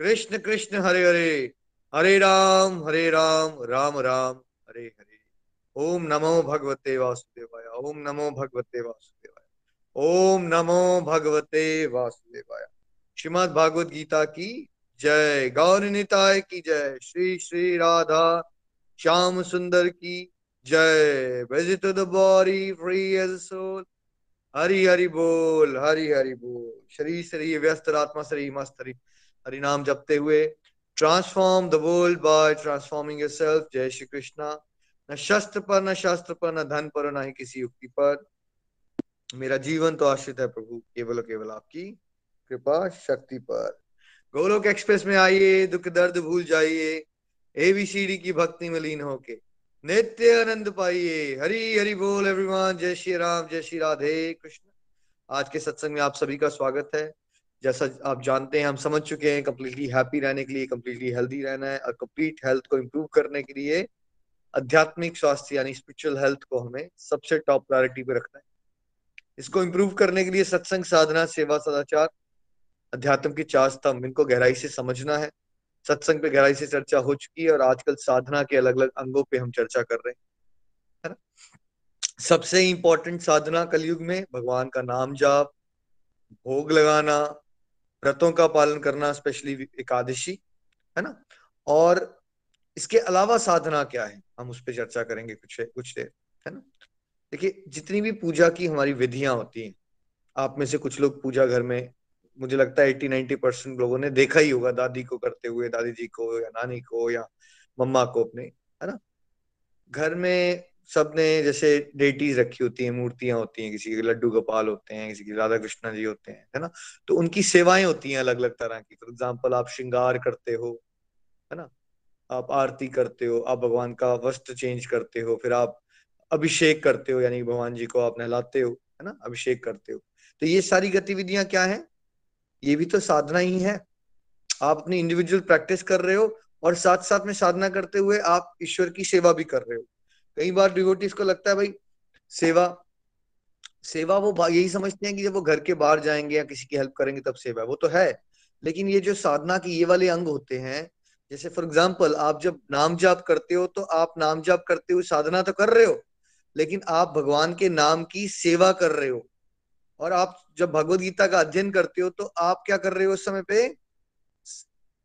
कृष्ण कृष्ण हरे हरे हरे राम हरे राम राम राम, हरे हरे। ओम नमो भगवते वासुदेवाय, ओम नमो भगवते वासुदेवाय, ओम नमो भगवते वासुदेवाय। श्रीमद भागवत गीता की जय, गौर निताय की जय, श्री श्री राधा श्याम सुंदर की जय। Visit the body free as soul Hari Hari बोल, हरि हरि बोल। शरीर शरीर व्यस्त आत्मा शरीर मस्त हरि नाम जपते हुए transform the world by transforming yourself जय श्री कृष्णा। न शस्त्र पर, न शास्त्र पर, न धन पर न ही किसी युक्ति पर। मेरा जीवन तो आश्रित है प्रभु, केवल केवल आपकी कृपा शक्ति पर। गोलोक एक्सप्रेस में आइए, दुख दर्द भूल जाइए एबीसीडी की भक्ति में लीन होके। नित्य आनंद पाइए। हरी हरि बोल एवरीवन जय श्री राम, जय श्री राधे कृष्ण। आज के सत्संग में आप सभी का स्वागत है। जैसा आप जानते हैं, हम समझ चुके हैं कंप्लीटली हैप्पी रहने के लिए कंप्लीटली हेल्दी रहना है और कंप्लीट हेल्थ को इम्प्रूव करने के लिए आध्यात्मिक स्वास्थ्य यानी स्पिरिचुअल हेल्थ को हमें सबसे टॉप प्रायोरिटी पे रखना है। इसको इम्प्रूव करने के लिए सत्संग, साधना, सेवा, सदाचार, अध्यात्म की चार स्तंभ, इनको गहराई से समझना है। सत्संग पे गहराई से चर्चा हो चुकी है और आजकल साधना के अलग अलग अंगों पे हम चर्चा कर रहे हैं, है ना? सबसे इंपॉर्टेंट साधना कलयुग में भगवान का नाम जाप, भोग लगाना व्रतों का पालन करना स्पेशली एकादशी, है ना? और इसके अलावा साधना क्या है? हम उस पर चर्चा करेंगे कुछ कुछ देर, है ना? देखिए, जितनी भी पूजा की हमारी विधियाँ होती हैं, आप में से कुछ लोग पूजा घर में, मुझे लगता है एट्टी नाइनटी परसेंट लोगों ने देखा ही होगा, दादी को करते हुए, दादी जी को, या नानी को, या मम्मा को अपने, है ना? घर में सबने जैसे डेटीज रखी होती हैं, मूर्तियाँ होती हैं, किसी के लड्डू गोपाल होते हैं, किसी के राधा कृष्णा जी होते हैं, है ना? तो उनकी सेवाएँ होती हैं अलग अलग तरह की। फॉर एग्ज़ाम्पल आप श्रृंगार करते हो, है ना? आप आरती करते हो, आप भगवान का वस्त्र चेंज करते हो, फिर आप अभिषेक करते हो, यानी भगवान जी को आप नहलाते हो, है ना? अभिषेक करते हो। तो ये सारी गतिविधियाँ क्या है? ये भी तो साधना ही है। आप अपनी इंडिविजुअल प्रैक्टिस कर रहे हो और साथ साथ में साधना करते हुए आप ईश्वर की सेवा भी कर रहे हो। कई बार डिवोटीज को लगता है भाई, सेवा सेवा वो यही समझते हैं कि जब वो घर के बाहर जाएँगे या किसी की हेल्प करेंगे तब सेवा वो तो है। लेकिन ये जो साधना के ये वाले अंग होते हैं, जैसे फॉर एग्ज़ाम्पल आप जब नाम जाप करते हो तो आप नाम जाप करते हुए साधना तो कर रहे हो, लेकिन आप भगवान के नाम की सेवा कर रहे हो। और आप जब भगवत गीता का अध्ययन करते हो तो आप क्या कर रहे हो उस समय पे?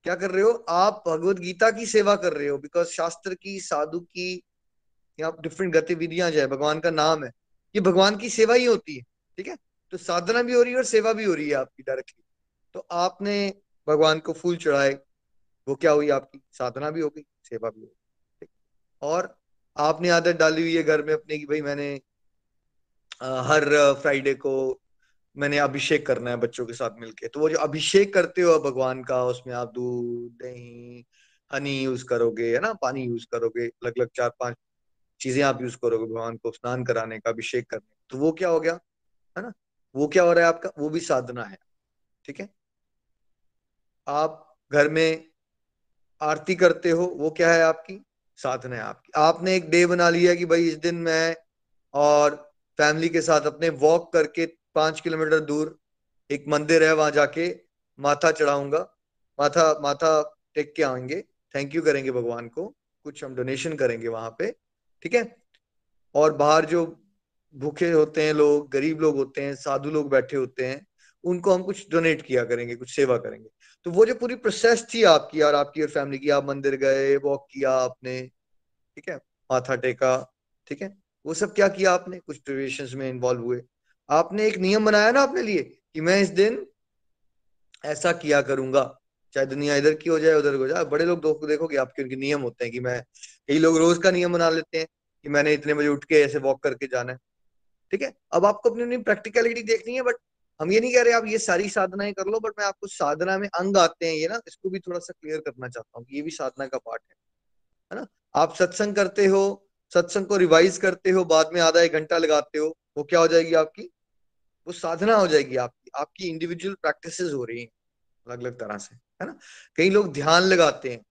क्या कर रहे हो? आप भगवत गीता की सेवा कर रहे हो बिकॉज़ शास्त्र की, साधु की या डिफरेंट गतिविधियाँ जो है, भगवान का नाम है। ये भगवान की सेवा ही होती है, ठीक है? तो साधना भी हो रही है और सेवा भी हो रही है आपकी डायरेक्टली तो आपने भगवान को फूल चढ़ाए, वो क्या हुई आपकी? साधना भी हो गई, सेवा भी हो गई और आपने आदत डाली हुई है घर में अपने की भाई मैंने हर फ्राइडे को मैंने अभिषेक करना है बच्चों के साथ मिलके। तो वो जो अभिषेक करते हो भगवान का, उसमें आप दूध, दही, हनी यूज़ करोगे, है ना? पानी यूज़ करोगे अलग अलग चार पाँच चीज़ें आप यूज़ करोगे, भगवान को स्नान कराने का, अभिषेक करने तो वो क्या हो गया? है ना? वो क्या हो रहा है आपका? वो भी साधना है। ठीक है? आप घर में आरती करते हो, वो क्या है आपकी? साधना है आपकी। आपने एक डे बना लिया कि भाई इस दिन मैं और फैमिली के साथ अपने वॉक करके पाँच किलोमीटर दूर एक मंदिर है, वहाँ जाके माथा चढ़ाऊँगा। माथा माथा टेक के आएँगे। थैंक यू करेंगे भगवान को। कुछ हम डोनेशन करेंगे वहाँ पे। ठीक है? और बाहर जो भूखे होते हैं लोग, गरीब लोग होते हैं, साधु लोग बैठे होते हैं, उनको हम कुछ डोनेट किया करेंगे, कुछ सेवा करेंगे। तो वो जो पूरी प्रोसेस थी आपकी और आपकी और फैमिली की, आप मंदिर गए वॉक किया आपने, ठीक है? माथा टेका, ठीक है? वो सब क्या किया आपने? कुछ ट्रेडिशन में इन्वॉल्व हुए। आपने एक नियम बनाया ना अपने लिए कि मैं इस दिन ऐसा किया करूँगा। चाहे दुनिया इधर की हो जाए, उधर हो जाए। बड़े लोग देखोगे आपके उनके नियम होते हैं कि मैं, कई लोग रोज का नियम बना लेते हैं कि मैंने इतने बजे उठ के ऐसे वॉक करके जाना है। ठीक है? अब आपको अपनी अपनी प्रैक्टिकलिटी देखनी है बट हम ये नहीं कह रहे आप ये सारी साधनाएँ कर लो बट मैं आपको साधना में अंग आते हैं ये ना, इसको भी थोड़ा सा क्लियर करना चाहता हूँ ये भी साधना का पार्ट है। है ना? आप सत्संग करते हो, सत्संग को रिवाइज करते हो, बाद में आधा एक घंटा लगाते हो, वो क्या हो जाएगी आपकी? वो साधना हो जाएगी आपकी। आपकी इंडिविजुअल प्रैक्टिस हो रही है अलग अलग तरह से। है ना? कई लोग ध्यान लगाते हैं।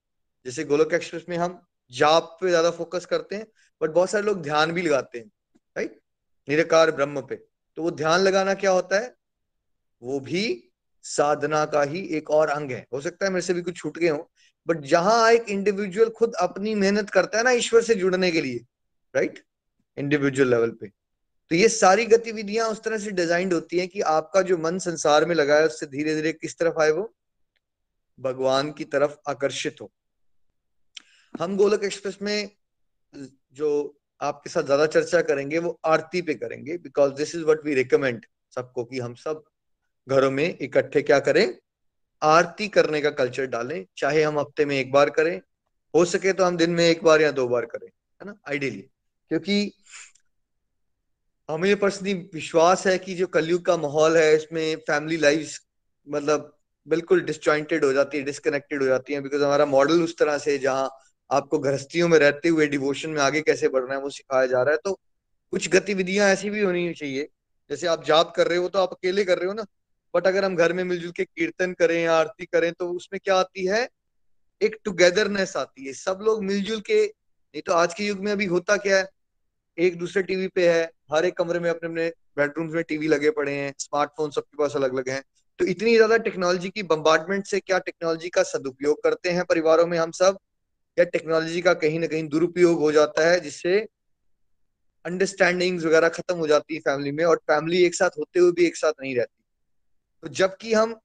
जैसे गोलोक एक्सप्रेस में हम जाप पे ज़्यादा फोकस करते हैं बट बहुत सारे लोग ध्यान भी लगाते हैं राइट निरकार ब्रह्म पे। तो वो ध्यान लगाना क्या होता है? वो भी साधना का ही एक और अंग है। हो सकता है मेरे से भी कुछ छूट गए हो बट जहाँ एक इंडिविजुअल खुद अपनी मेहनत करता है ना ईश्वर से जुड़ने के लिए राइट इंडिविजुअल लेवल पे। तो ये सारी गतिविधियाँ उस तरह से डिजाइंड होती हैं कि आपका जो मन संसार में लगा है, उससे धीरे धीरे किस तरफ़ आए वो? भगवान की तरफ़ आकर्षित हो। हम गोलक एक्सप्रेस में जो आपके साथ ज़्यादा चर्चा करेंगे, वो आरती पे करेंगे because this is what we recommend सबको कि हम सब घरों में इकट्ठे क्या करें, आरती करने का कल्चर डालें, चाहे हम हफ़्ते में एक बार करें, हो सके तो हम दिन में एक बार या दो बार करें, है ना आइडियली क्योंकि हमें पर्सनली विश्वास है कि जो कलयुग का माहौल है, इसमें फैमिली लाइफ मतलब बिल्कुल डिसजॉइंटेड हो जाती है डिस्कनेक्टेड हो जाती है बिकॉज़ हमारा मॉडल उस तरह से जहाँ आपको गृहस्थियों में रहते हुए डिवोशन में आगे कैसे बढ़ना है, वो सिखाया जा रहा है। तो कुछ गतिविधियाँ ऐसी भी होनी चाहिए। जैसे आप जाप कर रहे हो तो आप अकेले कर रहे हो ना बट अगर हम घर में मिलजुल के कीर्तन करें, आरती करें तो उसमें क्या आती है? एक टुगेदरनेस आती है। सब लोग मिलजुल के, नहीं तो आज के युग में अभी होता क्या है? एक दूसरे टीवी पे है, हर एक कमरे में अपने अपने बेडरूम्स में टीवी लगे पड़े हैं स्मार्टफ़ोन सबके पास अलग अलग हैं। तो इतनी ज़्यादा टेक्नोलॉजी की बम्बार्टमेंट से क्या टेक्नोलॉजी का सदुपयोग करते हैं परिवारों में हम सब? या टेक्नोलॉजी का कहीं ना कहीं दुरुपयोग हो जाता है, जिससे अंडरस्टैंडिंग वगैरह खत्म हो जाती है फैमिली में और फैमिली एक साथ होते हुए भी एक साथ नहीं रहती। तो जबकि हम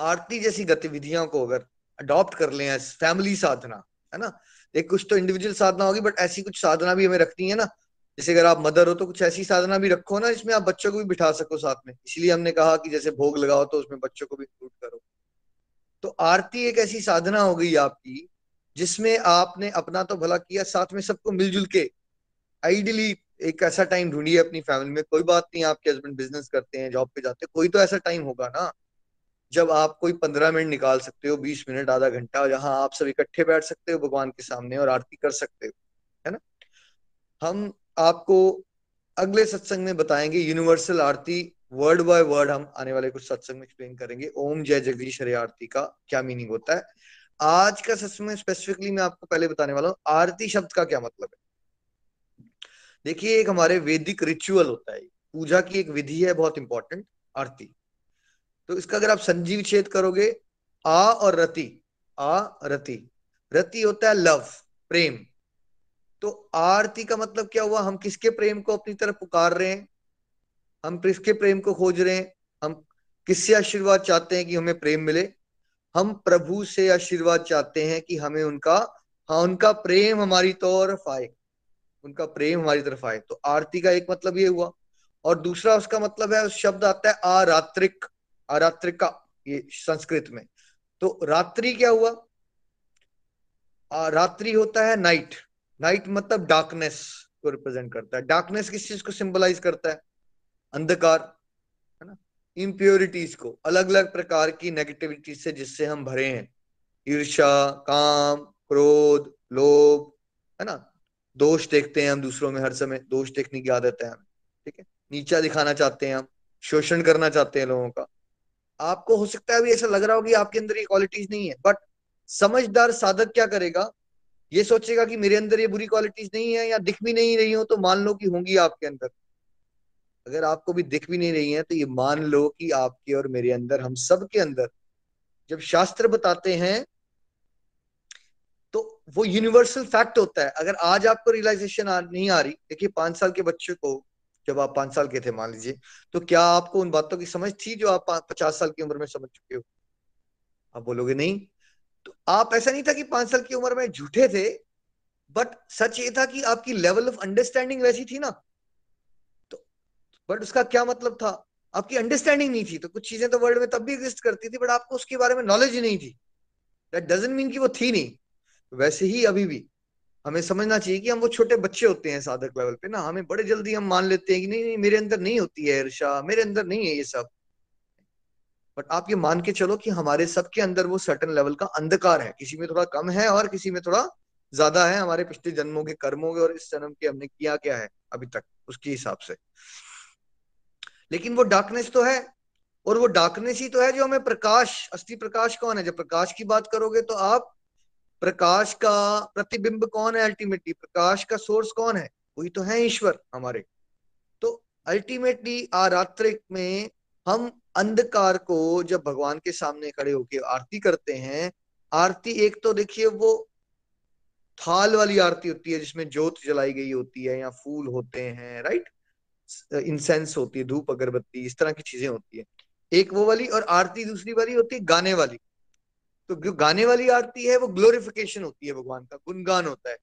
आरती जैसी गतिविधियों को अगर अडॉप्ट कर लें फैमिली साधना, है ना? एक कुछ तो इंडिविजुअल साधना होगी बट ऐसी कुछ साधना भी हमें रखनी है ना जैसे अगर आप मदर हो तो कुछ ऐसी साधना भी रखो ना जिसमें आप बच्चों को भी बिठा सको साथ में। इसलिए हमने कहा कि जैसे भोग लगाओ तो उसमें बच्चों को भी इंक्लूड करो। तो आरती एक ऐसी साधना हो गई आपकी, जिसमें आपने अपना तो भला किया, साथ में सबको मिलजुल के। आइडियली एक ऐसा टाइम ढूंढिए अपनी फैमिली में। कोई बात नहीं, आपके हस्बैंड बिज़नेस करते हैं जॉब पे जाते हैं। कोई तो ऐसा टाइम होगा ना, जब आप कोई पंद्रह मिनट निकाल सकते हो, बीस मिनट, आधा घंटा, जहाँ आप सब इकट्ठे बैठ सकते हो, भगवान के सामने और आरती कर सकते हो, है ना? हम आपको अगले सत्संग में बताएँगे यूनिवर्सल आरती, वर्ड बाय वर्ड हम आने वाले कुछ सत्संग में एक्सप्लेन करेंगे। ओम जय जगदीश हरे आरती का क्या मीनिंग होता है। आज का सत्संग में स्पेसिफिकली मैं आपको पहले बताने वाला हूँ, आरती शब्द का क्या मतलब है। देखिए, एक हमारे वैदिक रिचुअल होता है। पूजा की एक विधि है, बहुत इंपॉर्टेंट आरती। तो इसका अगर आप संजीव छेद करोगे, आ और रति, आ, रति। रति होता है लव, प्रेम। तो आरती का मतलब क्या हुआ? हम किसके प्रेम को अपनी तरफ़ पुकार रहे हैं? हम किसके प्रेम को खोज रहे हैं? हम किससे आशीर्वाद चाहते हैं कि हमें प्रेम मिले? हम प्रभु से आशीर्वाद चाहते हैं कि हमें उनका हाँ उनका प्रेम हमारी तरफ़ आए। उनका प्रेम हमारी तरफ़ आए। तो आरती का एक मतलब ये हुआ। और दूसरा उसका मतलब है उस शब्द आता है आरात्रिक। आरात्रिका ये संस्कृत में। तो रात्रि क्या हुआ? रात्रि होता है नाइट। नाइट मतलब डार्कनेस को रिप्रेजेंट करता है। डार्कनेस किस चीज़ को सिंबलाइज करता है? अंधकार, है ना? इम्प्योरिटीज को अलग अलग प्रकार की नेगेटिविटी से जिससे हम भरे हैं। ईर्षा काम, क्रोध, लोभ, है ना? दोष देखते हैं हम दूसरों में हर समय। दोष देखने की आदत है हमें, ठीक है? नीचा दिखाना चाहते हैं हम, शोषण करना चाहते हैं लोगों का। आपको हो सकता है अभी ऐसा लग रहा हो कि आपके अंदर ये क्वालिटीज नहीं है बट समझदार साधक क्या करेगा? ये सोचेगा कि मेरे अंदर ये बुरी क्वालिटीज नहीं है या दिख भी नहीं रही हो तो मान लो कि होंगी आपके अंदर। अगर आपको भी दिख भी नहीं रही है तो ये मान लो कि आपके और मेरे अंदर, हम सब के अंदर। जब शास्त्र बताते हैं तो वो यूनिवर्सल फैक्ट होता है। अगर आज आपको रियलाइजेशन नहीं आ रही, देखिए पाँच साल के बच्चे को, जब आप पाँच साल के थे, मान लीजिए तो क्या आपको उन बातों की समझ थी जो आप पचास साल की उम्र में समझ चुके हो? आप बोलोगे नहीं। तो आप, ऐसा नहीं था कि पाँच साल की उम्र में झूठे थे बट सच ये था कि आपकी लेवल ऑफ़ अंडरस्टैंडिंग वैसी थी ना। तो बट उसका क्या मतलब था? आपकी अंडरस्टैंडिंग नहीं थी तो कुछ चीज़ें तो वर्ल्ड में तब भी एग्जिस्ट करती थी बट आपको उसके बारे में नॉलेज ही नहीं थी। दैट डजेंट मीन कि वो थी नहीं। वैसे ही अभी भी, हमें समझना चाहिए कि हम वो छोटे बच्चे होते हैं साधक लेवल पे ना। हमें बड़े जल्दी हम मान लेते हैं कि नहीं नहीं, मेरे अंदर नहीं होती है ईर्षा मेरे अंदर नहीं है ये सब। बट आप ये मान के चलो कि हमारे सबके अंदर वो सर्टन लेवल का अंधकार है। किसी में थोड़ा कम है और किसी में थोड़ा ज़्यादा है। हमारे पिछले जन्मों के कर्मों के और इस जन्म के हमने किया क्या है अभी तक, उसके हिसाब से। लेकिन वो डार्कनेस तो है और वो डार्कनेस ही तो है जो हमें प्रकाश असली प्रकाश कौन है? जब प्रकाश की बात करोगे तो आप प्रकाश का प्रतिबिंब कौन है अल्टीमेटली प्रकाश का सोर्स कौन है? वही तो है ईश्वर हमारे। तो अल्टीमेटली आरात्रिक में हम अंधकार को जब भगवान के सामने खड़े होके आरती करते हैं, आरती एक तो देखिए वो थाल वाली आरती होती है जिसमें जोत जलाई गई होती है या फूल होते हैं राइट इंसेंस होती है, धूप, अगरबत्ती, इस तरह की चीज़ें होती है। एक वो वाली और आरती दूसरी वाली होती है गाने वाली। तो जो गाने वाली आरती है वो ग्लोरिफिकेशन होती है भगवान का, गुणगान होता है।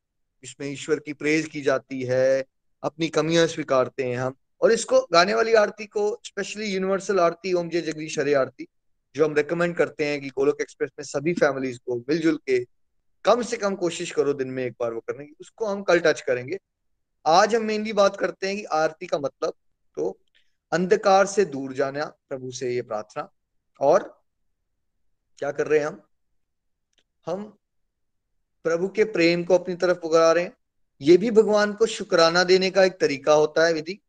इसमें ईश्वर की प्रेज की जाती है, अपनी कमियाँ स्वीकारते हैं हम। और इसको गाने वाली आरती को स्पेशली यूनिवर्सल आरती ओम जय जगदीश हरे आरती, जो हम रेकमेंड करते हैं कि गोलोक एक्सप्रेस में सभी फैमिलीज़ को मिलजुल के कम से कम कोशिश करो दिन में एक बार वो करने की। उसको हम कल टच करेंगे। आज हम मेनली बात करते हैं कि आरती का मतलब तो अंधकार से दूर जाना, प्रभु से ये प्रार्थना। और क्या कर रहे हैं हम? हम प्रभु के प्रेम को अपनी तरफ़ पुकार रहे हैं। ये भी भगवान को शुक्राना देने का एक तरीका होता है विधि।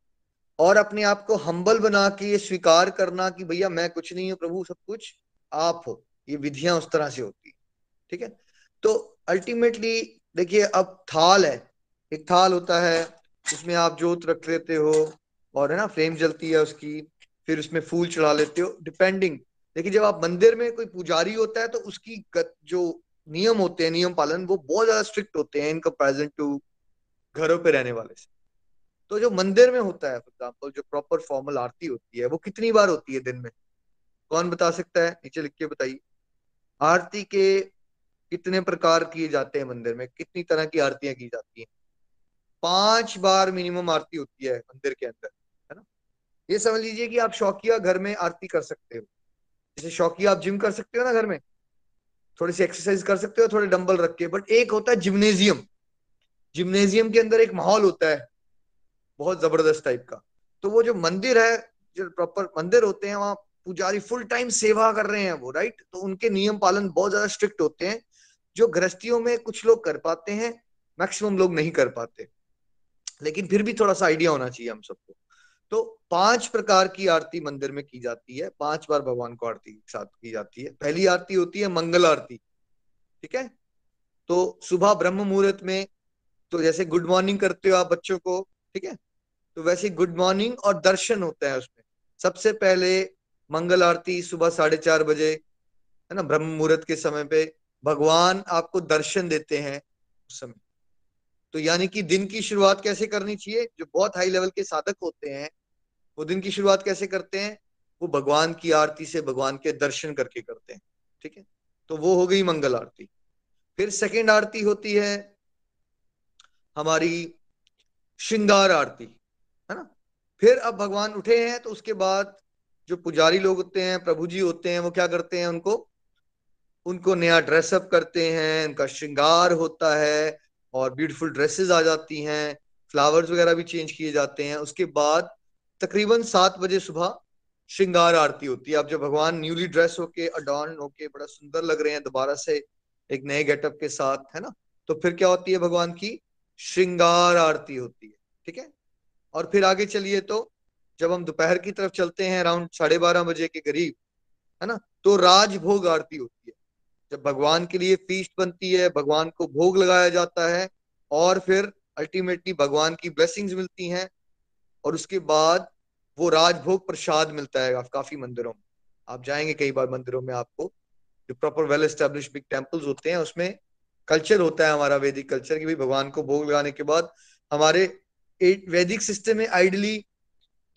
और अपने आप को हम्बल बना के ये स्वीकार करना कि भैया मैं कुछ नहीं हूँ, प्रभु सब कुछ आप हो। ये विधियाँ उस तरह से होती ठीक है? तो अल्टीमेटली देखिए, अब थाल है। एक थाल होता है उसमें आप जोत रख लेते हो और है ना फ्लेम जलती है उसकी, फिर उसमें फूल चढ़ा लेते हो। डिपेंडिंग देखिए जब आप मंदिर में कोई पुजारी होता है तो उसकी जो नियम होते हैं, नियम पालन, वो बहुत ज़्यादा स्ट्रिक्ट होते हैं इन कंपेरिजन टू घरों पे रहने वाले से। तो जो मंदिर में होता है फॉर एग्ज़ाम्पल जो प्रॉपर फॉर्मल आरती होती है, वो कितनी बार होती है दिन में? कौन बता सकता है? नीचे लिख के बताइए। आरती के कितने प्रकार किए जाते हैं मंदिर में? कितनी तरह की आरतियाँ की जाती हैं? पाँच बार मिनिमम आरती होती है मंदिर के अंदर, है ना? ये समझ लीजिए कि आप शौकिया घर में आरती कर सकते हो। जैसे शौकिया आप जिम कर सकते हो ना घर में? थोड़ी सी एक्सरसाइज कर सकते हो, थोड़े डंबल रख के बट एक होता है जिम्नेजियम जिम्नेजियम के अंदर एक माहौल होता है। बहुत ज़बरदस्त टाइप का। तो वो जो मंदिर है, जो प्रॉपर मंदिर होते हैं, वहाँ पुजारी फुल टाइम सेवा कर रहे हैं वो राइट तो उनके नियम पालन बहुत ज़्यादा स्ट्रिक्ट होते हैं, जो गृहस्थियों में कुछ लोग कर पाते हैं मैक्सिमम लोग नहीं कर पाते। लेकिन फिर भी थोड़ा सा आइडिया होना चाहिए हम सबको। तो पाँच प्रकार की आरती मंदिर में की जाती है, पाँच बार भगवान को आरती के साथ की जाती है। पहली आरती होती है मंगल आरती, ठीक है? तो सुबह ब्रह्म मुहूर्त में तो जैसे गुड मॉर्निंग करते हो आप बच्चों को, ठीक है? तो वैसे गुड मॉर्निंग और दर्शन होता है उसमें। सबसे पहले मंगल आरती सुबह साढ़े चार बजे, है ना, ब्रह्म मुहूर्त के समय पे भगवान आपको दर्शन देते हैं उस समय। तो यानी कि दिन की शुरुआत कैसे करनी चाहिए? जो बहुत हाई लेवल के साधक होते हैं, वो दिन की शुरुआत कैसे करते हैं? वो भगवान की आरती से भगवान के दर्शन करके करते हैं, ठीक है? तो वो हो गई मंगल आरती। फिर सेकेंड आरती होती है हमारी श्रृंगार आरती। फिर अब भगवान उठे हैं तो उसके बाद जो पुजारी लोग होते हैं, प्रभु जी होते हैं, वो क्या करते हैं उनको? उनको नया ड्रेसअप करते हैं, उनका श्रृंगार होता है और ब्यूटीफुल ड्रेसेस आ जाती हैं फ्लावर्स वगैरह भी चेंज किए जाते हैं। उसके बाद तकरीबन सात बजे सुबह श्रृंगार आरती होती है। अब जब भगवान न्यूली ड्रेस होके अडॉर्न होके, बड़ा सुंदर लग रहे हैं, दोबारा से एक नए गेटअप के साथ, है ना? तो फिर क्या होती है भगवान की? श्रृंगार आरती होती है, ठीक है? और फिर आगे चलिए तो जब हम दोपहर की तरफ़ चलते हैं अराउंड साढ़े बारह बजे के करीब, है ना तो राजभोग आरती होती है। जब भगवान के लिए फीस्ट बनती है, भगवान को भोग लगाया जाता है और फिर अल्टीमेटली भगवान की ब्लेसिंग्स मिलती हैं और उसके बाद वो राजभोग प्रसाद मिलता है काफ़ी मंदिरों में। आप जाएँगे कई बार मंदिरों में आपको, जो proper well establish big temples होते हैं, उसमें कल्चर होता है हमारा वैदिक कल्चर की भाई भगवान को भोग लगाने के बाद हमारे वैदिक सिस्टम में आइडली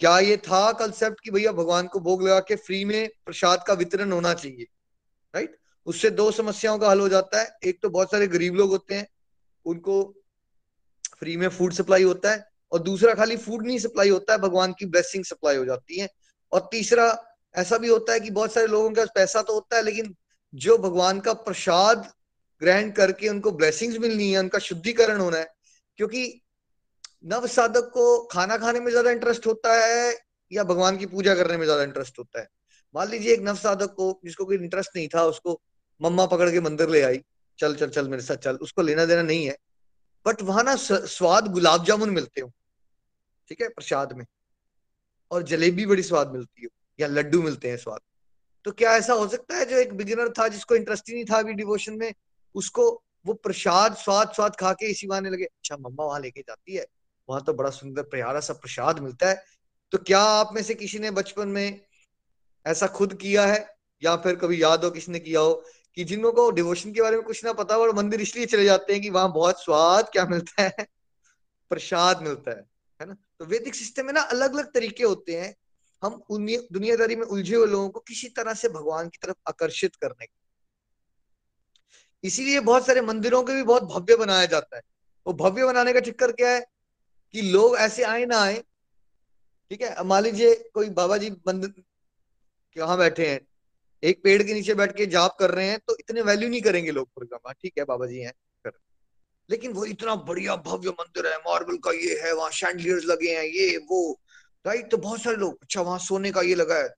क्या ये था कंसेप्ट कि भैया भगवान को भोग लगा के फ्री में प्रसाद का वितरण होना चाहिए राइट उससे दो समस्याओं का हल हो जाता है। एक तो बहुत सारे गरीब लोग होते हैं, उनको फ्री में फ़ूड सप्लाई होता है और दूसरा खाली फ़ूड नहीं सप्लाई होता है, भगवान की ब्लेसिंग सप्लाई हो जाती है। और तीसरा, ऐसा भी होता है कि बहुत सारे लोगों के पास पैसा तो होता है, लेकिन जो भगवान का प्रसाद ग्रहण करके उनको ब्लेसिंग्स मिलनी है, उनका शुद्धिकरण होना है, क्योंकि नव साधक को खाना खाने में ज़्यादा इंटरेस्ट होता है या भगवान की पूजा करने में ज़्यादा इंटरेस्ट होता है मान लीजिए एक नव साधक को जिसको कोई इंटरेस्ट नहीं था, उसको मम्मा पकड़ के मंदिर ले आई। चल चल चल मेरे साथ चल। उसको लेना देना नहीं है, बट वहाँ ना स्वाद गुलाब जामुन मिलते हो ठीक है प्रसाद में और जलेबी बड़ी स्वाद मिलती है या लड्डू मिलते हैं स्वाद तो क्या ऐसा हो। सकता है जो एक बिगिनर था जिसको इंटरेस्ट ही नहीं था, अभी डिवोशन में। उसको वो प्रसाद, स्वाद स्वाद खा के इसी बहाने लगे। अच्छा मम्मा वहाँ लेके जाती है? वहाँ तो बड़ा सुंदर प्यारा सा प्रसाद मिलता है। तो क्या आप में से किसी ने बचपन में ऐसा खुद किया है? या फिर कभी याद हो किसी ने किया हो कि जिन जिनको को डिवोशन के बारे में कुछ ना पता और मंदिर इसलिए चले जाते हैं कि वहाँ बहुत स्वाद क्या मिलता है? प्रसाद मिलता है है ना? तो वैदिक सिस्टम में ना अलग अलग तरीके होते हैं। हम दुनियादारी में उलझे हुए लोगों को किसी तरह से भगवान की तरफ़ आकर्षित करने के इसीलिए बहुत सारे मंदिरों के भी बहुत भव्य बनाया जाता है। वो भव्य बनाने का चक्कर क्या है? कि लोग ऐसे आए ना आए, ठीक है? मान लीजिए कोई बाबा जी मंदिर कहाँ बैठे हैं, एक पेड़ के नीचे बैठ के जाप कर रहे हैं तो इतने वैल्यू नहीं करेंगे लोग प्रोग्राम ठीक है बाबा जी हैं, कर लेकिन वो इतना बढ़िया भव्य मंदिर है मार्बल का ये है, वहाँ शैंडलियर्स लगे हैं, ये, वो राइट तो बहुत सारे लोग अच्छा वहाँ सोने का ये लगा है।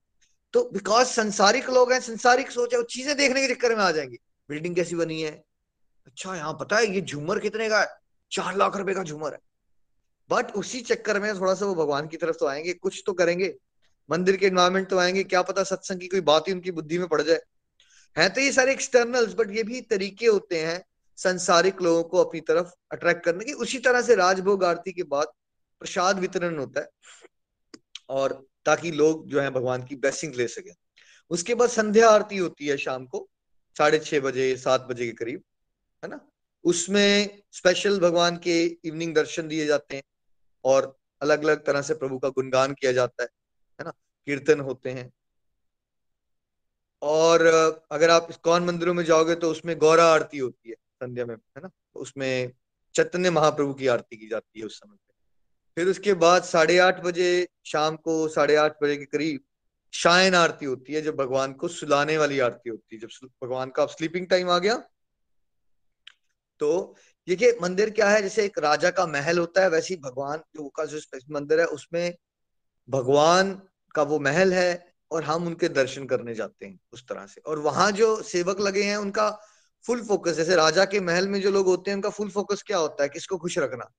तो बिकॉज़ संसारिक लोग हैं, संसारिक सोच है, वो चीज़ें देखने के चक्कर में आ जाएँगे। बिल्डिंग कैसी बनी है? अच्छा यहाँ पता है, ये झूमर कितने का है? चार लाख रुपए का झूमर है। बट उसी चक्कर में थोड़ा सा वो भगवान की तरफ़ तो आएँगे, कुछ तो करेंगे। मंदिर के इन्वायरमेंट तो आएँगे, क्या पता सत्संग की कोई बात ही उनकी बुद्धि में पड़ जाए। है तो ये सारे एक्सटर्नल्स बट ये भी तरीके होते हैं संसारिक लोगों को अपनी तरफ़ अट्रैक्ट करने की। उसी तरह से राजभोग आरती के बाद प्रसाद वितरण होता है, और ताकि लोग जो है भगवान की ब्लेसिंग ले सके। उसके बाद संध्या आरती होती है शाम को, साढ़े छह बजे, सात बजे के करीब, है ना? उसमें स्पेशल भगवान के इवनिंग दर्शन दिए जाते हैं। और अलग अलग तरह से प्रभु का गुणगान किया जाता है है ना? कीर्तन होते हैं। और, अगर आप कौन मंदिरों में जाओगे तो उसमें गौरा आरती होती है संध्या में, है ना? उसमें चैतन्य महाप्रभु की आरती की जाती है उस समय पे। फिर उसके बाद साढ़े आठ बजे शाम को, साढ़े आठ बजे के करीब शायन आरती होती है, जब भगवान को सुलाने वाली आरती होती है। जब भगवान का आप स्लीपिंग टाइम आ गया तो देखिए, मंदिर क्या है? जैसे एक राजा का महल होता है, वैसे भगवान जो का जो मंदिर है, उसमें भगवान का वो महल है और हम उनके दर्शन करने जाते हैं उस तरह से। और वहाँ जो सेवक लगे हैं, उनका फुल फोकस जैसे राजा के महल में जो लोग होते हैं, उनका फुल फोकस क्या होता है? किसको खुश रखना?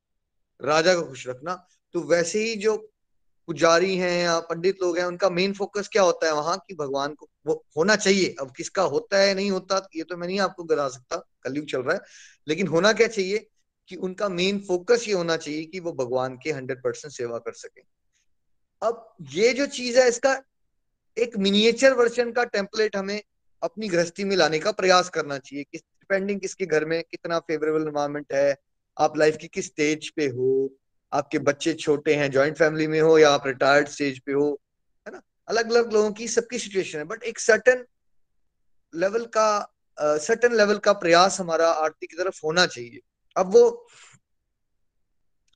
राजा को खुश रखना। तो वैसे ही जो पुजारी हैं या पंडित लोग हैं, उनका मेन फोकस क्या होता है? वहाँ की भगवान को वो होना चाहिए। अब किसका होता है, नहीं होता, ये तो मैं नहीं आपको गिरा सकता, कलयुग चल रहा है। लेकिन होना क्या चाहिए कि उनका मेन फोकस ये होना चाहिए कि वो भगवान के हंड्रेड परसेंट सेवा कर सके। अब ये जो चीज़ है, इसका एक मिनिएचर वर्जन का टेम्पलेट हमें अपनी गृहस्थी में लाने का प्रयास करना चाहिए कि डिपेंडिंग किसके घर में कितना फेवरेबल एनवायरमेंट है, आप लाइफ की किस स्टेज पे हो, आपके बच्चे छोटे हैं ज्वाइंट फैमिली में हो या आप रिटायर्ड स्टेज पे हो अलग अलग लोगों की सबकी सिचुएशन है बट एक सर्टन लेवल का सर्टन लेवल का प्रयास हमारा आरती की तरफ़ होना चाहिए। अब वो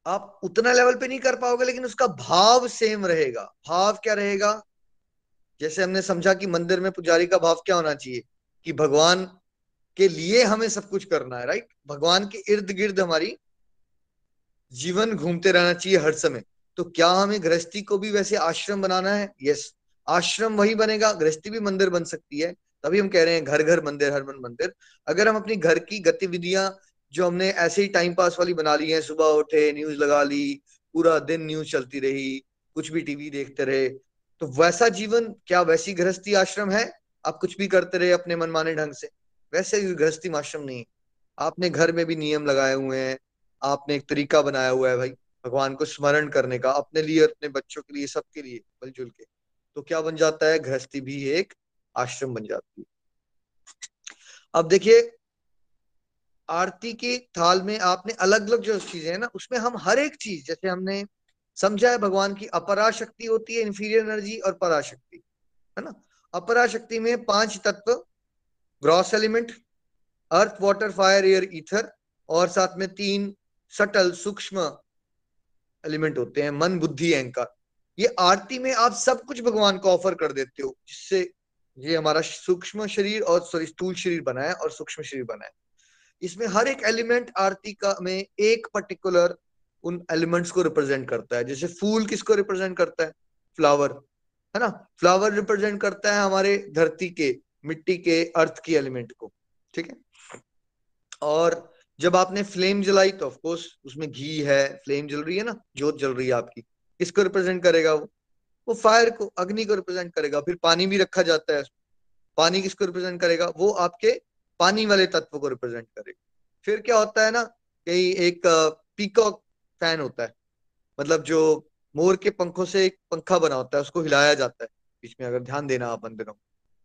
आप उतना लेवल पे नहीं कर पाओगे, लेकिन उसका भाव सेम रहेगा। भाव क्या रहेगा? जैसे हमने समझा कि मंदिर में पुजारी का भाव क्या होना चाहिए, कि भगवान के लिए हमें सब कुछ करना है राइट भगवान के इर्द गिर्द हमारी जीवन घूमते रहना चाहिए हर समय। तो क्या हमें गृहस्थी को भी वैसे आश्रम बनाना है? यस आश्रम वही बनेगा, गृहस्थी भी मंदिर बन सकती है। तभी हम कह रहे हैं घर घर, मंदिर, हर मन, मंदिर। अगर हम अपनी घर की गतिविधियाँ जो हमने ऐसे ही टाइम पास वाली बना ली है, सुबह उठे न्यूज़ लगा ली, पूरा दिन न्यूज़ चलती रही, कुछ भी टीवी देखते रहे तो वैसा जीवन, क्या वैसी गृहस्थी आश्रम है? आप कुछ भी करते रहे अपने मनमाने ढंग से। वैसे गृहस्थी आश्रम नहीं आपने घर में भी नियम लगाए हुए हैं। आपने एक तरीका बनाया हुआ है भाई, भगवान को स्मरण करने का, अपने लिए, अपने बच्चों के लिए, सबके लिए, मिलजुल के। तो क्या बन जाता है? गृहस्थी भी एक आश्रम बन जाती है। अब देखिए, आरती के थाल में आपने अलग अलग जो चीज़ें है ना, उसमें हम हर एक चीज़, जैसे हमने समझा है भगवान की अपराशक्ति होती है इंफीरियर एनर्जी और पराशक्ति, है ना? अपराशक्ति में पाँच तत्व gross element earth water fire air ether और साथ में तीन सटल सूक्ष्म एलिमेंट होते हैं, मन, बुद्धि, अहंकार। ये आरती में आप सब कुछ भगवान को ऑफ़र कर देते हो, जिससे ये हमारा सूक्ष्म शरीर और सॉरी स्थूल शरीर बना है और सूक्ष्म शरीर बना है इसमें हर एक एलिमेंट आरती का में एक पर्टिकुलर उन एलिमेंट्स को रिप्रेजेंट करता है। जैसे फूल किसको रिप्रेजेंट करता है? फ्लावर है ना? फ्लावर रिप्रेजेंट करता है हमारे धरती के, मिट्टी के अर्थ की एलिमेंट को, ठीक है? और जब आपने फ्लेम जलाई तो ऑफकोर्स उसमें घी है फ्लेम जल रही है ना? जोत जल रही है आपकी। किसको रिप्रेजेंट करेगा वो? वो फायर को, अग्नि को रिप्रेजेंट करेगा। फिर पानी भी रखा जाता है पानी किसको रिप्रेजेंट करेगा? वो आपके पानी वाले तत्व को रिप्रेजेंट करेगा। फिर क्या होता है ना कहीं एक पीकॉक फ़ैन होता है। मतलब जो मोर के पंखों से एक पंखा बना होता है, उसको हिलाया जाता है। बीच में अगर ध्यान देना आप अंदरों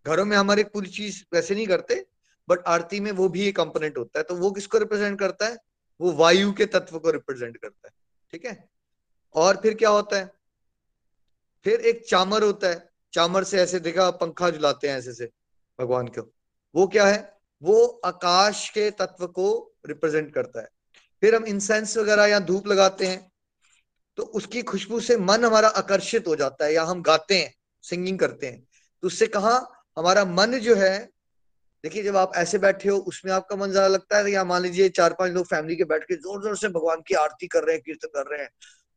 घरों में हमारे पूरी चीज़ वैसे नहीं करते बट आरती में वो भी एक कंपोनेंट होता है। तो वो किसको रिप्रेजेंट करता है? वो वायु के तत्व को रिप्रेजेंट करता है। ठीक है? और फिर क्या होता है? फिर एक चामर होता है। चामर से ऐसे देखा, पंखा झुलाते हैं ऐसे से, भगवान को। वो क्या है? वो आकाश के तत्व को रिप्रेजेंट करता है। फिर हम इंसेंस वगैरह या धूप लगाते हैं तो उसकी खुशबू से मन हमारा आकर्षित हो जाता है, या हम गाते हैं, सिंगिंग करते हैं। तो उससे कहा? हमारा मन जो है, देखिए जब आप ऐसे बैठे हो, उसमें आपका मन ज़्यादा लगता है। या मान लीजिए चार पाँच लोग फैमिली के बैठ के ज़ोर ज़ोर से भगवान की आरती कर रहे हैं, कीर्तन कर रहे हैं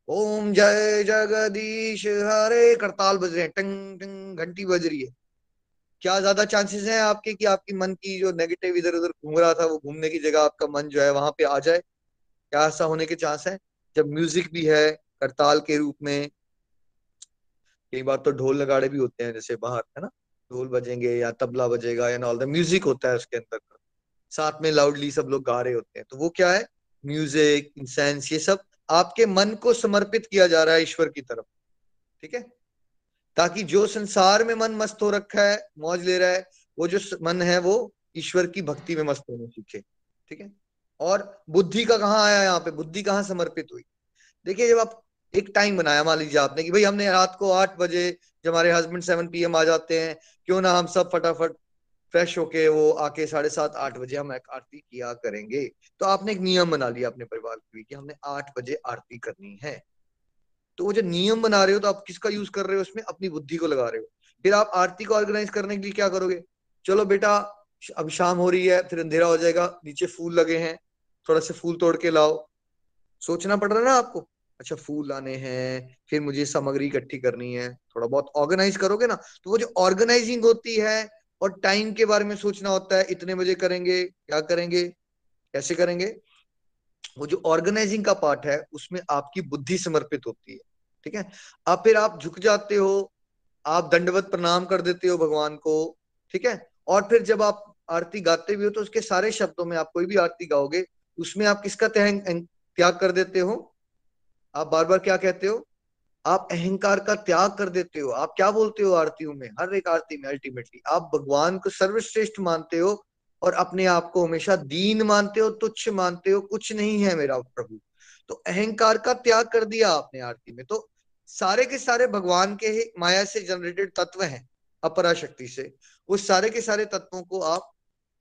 ओम जय जगदीश, हरे, करताल बज रहे हैं। टंग टंग, घंटी बज रही है। क्या ज़्यादा चांसेस हैं आपके कि आपकी मन की जो नेगेटिव इधर उधर घूम रहा था, वो घूमने की जगह आपका मन जो है वहाँ पे आ जाए? क्या ऐसा होने के चांस है? जब म्यूज़िक भी है, करताल के रूप में, कई बार तो ढोल लगाड़े भी होते हैं, जैसे बाहर, है ना? ढोल बजेंगे या तबला बजेगा या ऑल द म्यूज़िक होता है उसके अंदर। साथ में लाउडली सब लोग गा रहे होते हैं। तो वो क्या है? म्यूज़िक इंसेंस ये सब आपके मन को समर्पित किया जा रहा है ईश्वर की तरफ़। ठीक है? ताकि जो संसार में मन मस्त हो रखा है, मौज ले रहा है, वो जो मन है वो ईश्वर की भक्ति में मस्त होने सीखे। ठीक है? और बुद्धि का कहाँ आया यहाँ पे? बुद्धि कहाँ समर्पित हुई? देखिए, जब आप एक टाइम बनाया, मान लीजिए आपने कि भाई हमने रात को आठ बजे जब हमारे हस्बैंड सेवन पी आ जाते हैं, क्यों ना हम सब फटाफट फ्रेश होके वो आके साढ़े सात, आठ बजे हम एक आरती किया करेंगे। तो आपने एक नियम बना लिया अपने परिवार के लिए कि हमने आठ बजे आरती करनी है। तो वो जो नियम बना रहे हो तो आप किसका यूज़ कर रहे हो उसमें? अपनी बुद्धि को लगा रहे हो। फिर आप आरती को ऑर्गेनाइज करने के लिए क्या करोगे? चलो बेटा, अब शाम हो रही है, फिर अंधेरा हो जाएगा, नीचे फूल लगे हैं, थोड़ा से फूल तोड़ के लाओ। सोचना पड़ रहा है ना आपको? अच्छा फूल लाने हैं, फिर मुझे सामग्री इकट्ठी करनी है, थोड़ा बहुत ऑर्गेनाइज करोगे ना? तो वो जो ऑर्गेनाइजिंग होती है और टाइम के बारे में सोचना होता है, इतने बजे करेंगे, क्या करेंगे, कैसे करेंगे? वो जो ऑर्गेनाइजिंग का पार्ट है, उसमें आपकी बुद्धि समर्पित होती है, ठीक है? अब फिर आप झुक जाते हो, आप दंडवत प्रणाम कर देते हो भगवान को, ठीक है? और फिर जब आप आरती गाते भी हो तो उसके सारे शब्दों में आप कोई भी आरती गाओगे, उसमें आप किसका त्याग कर देते हो? आप बार बार क्या कहते हो? आप अहंकार का त्याग कर देते हो। आप क्या बोलते हो आरतियों में? हर एक आरती में अल्टीमेटली आप भगवान को सर्वश्रेष्ठ मानते हो और अपने आप को हमेशा दीन मानते हो, तुच्छ मानते हो। कुछ नहीं है मेरा प्रभु। तो अहंकार का त्याग कर दिया आपने आरती में। तो सारे के सारे भगवान के ही माया से जनरेटेड तत्व हैं अपरा शक्ति से। उस सारे के सारे तत्वों को आप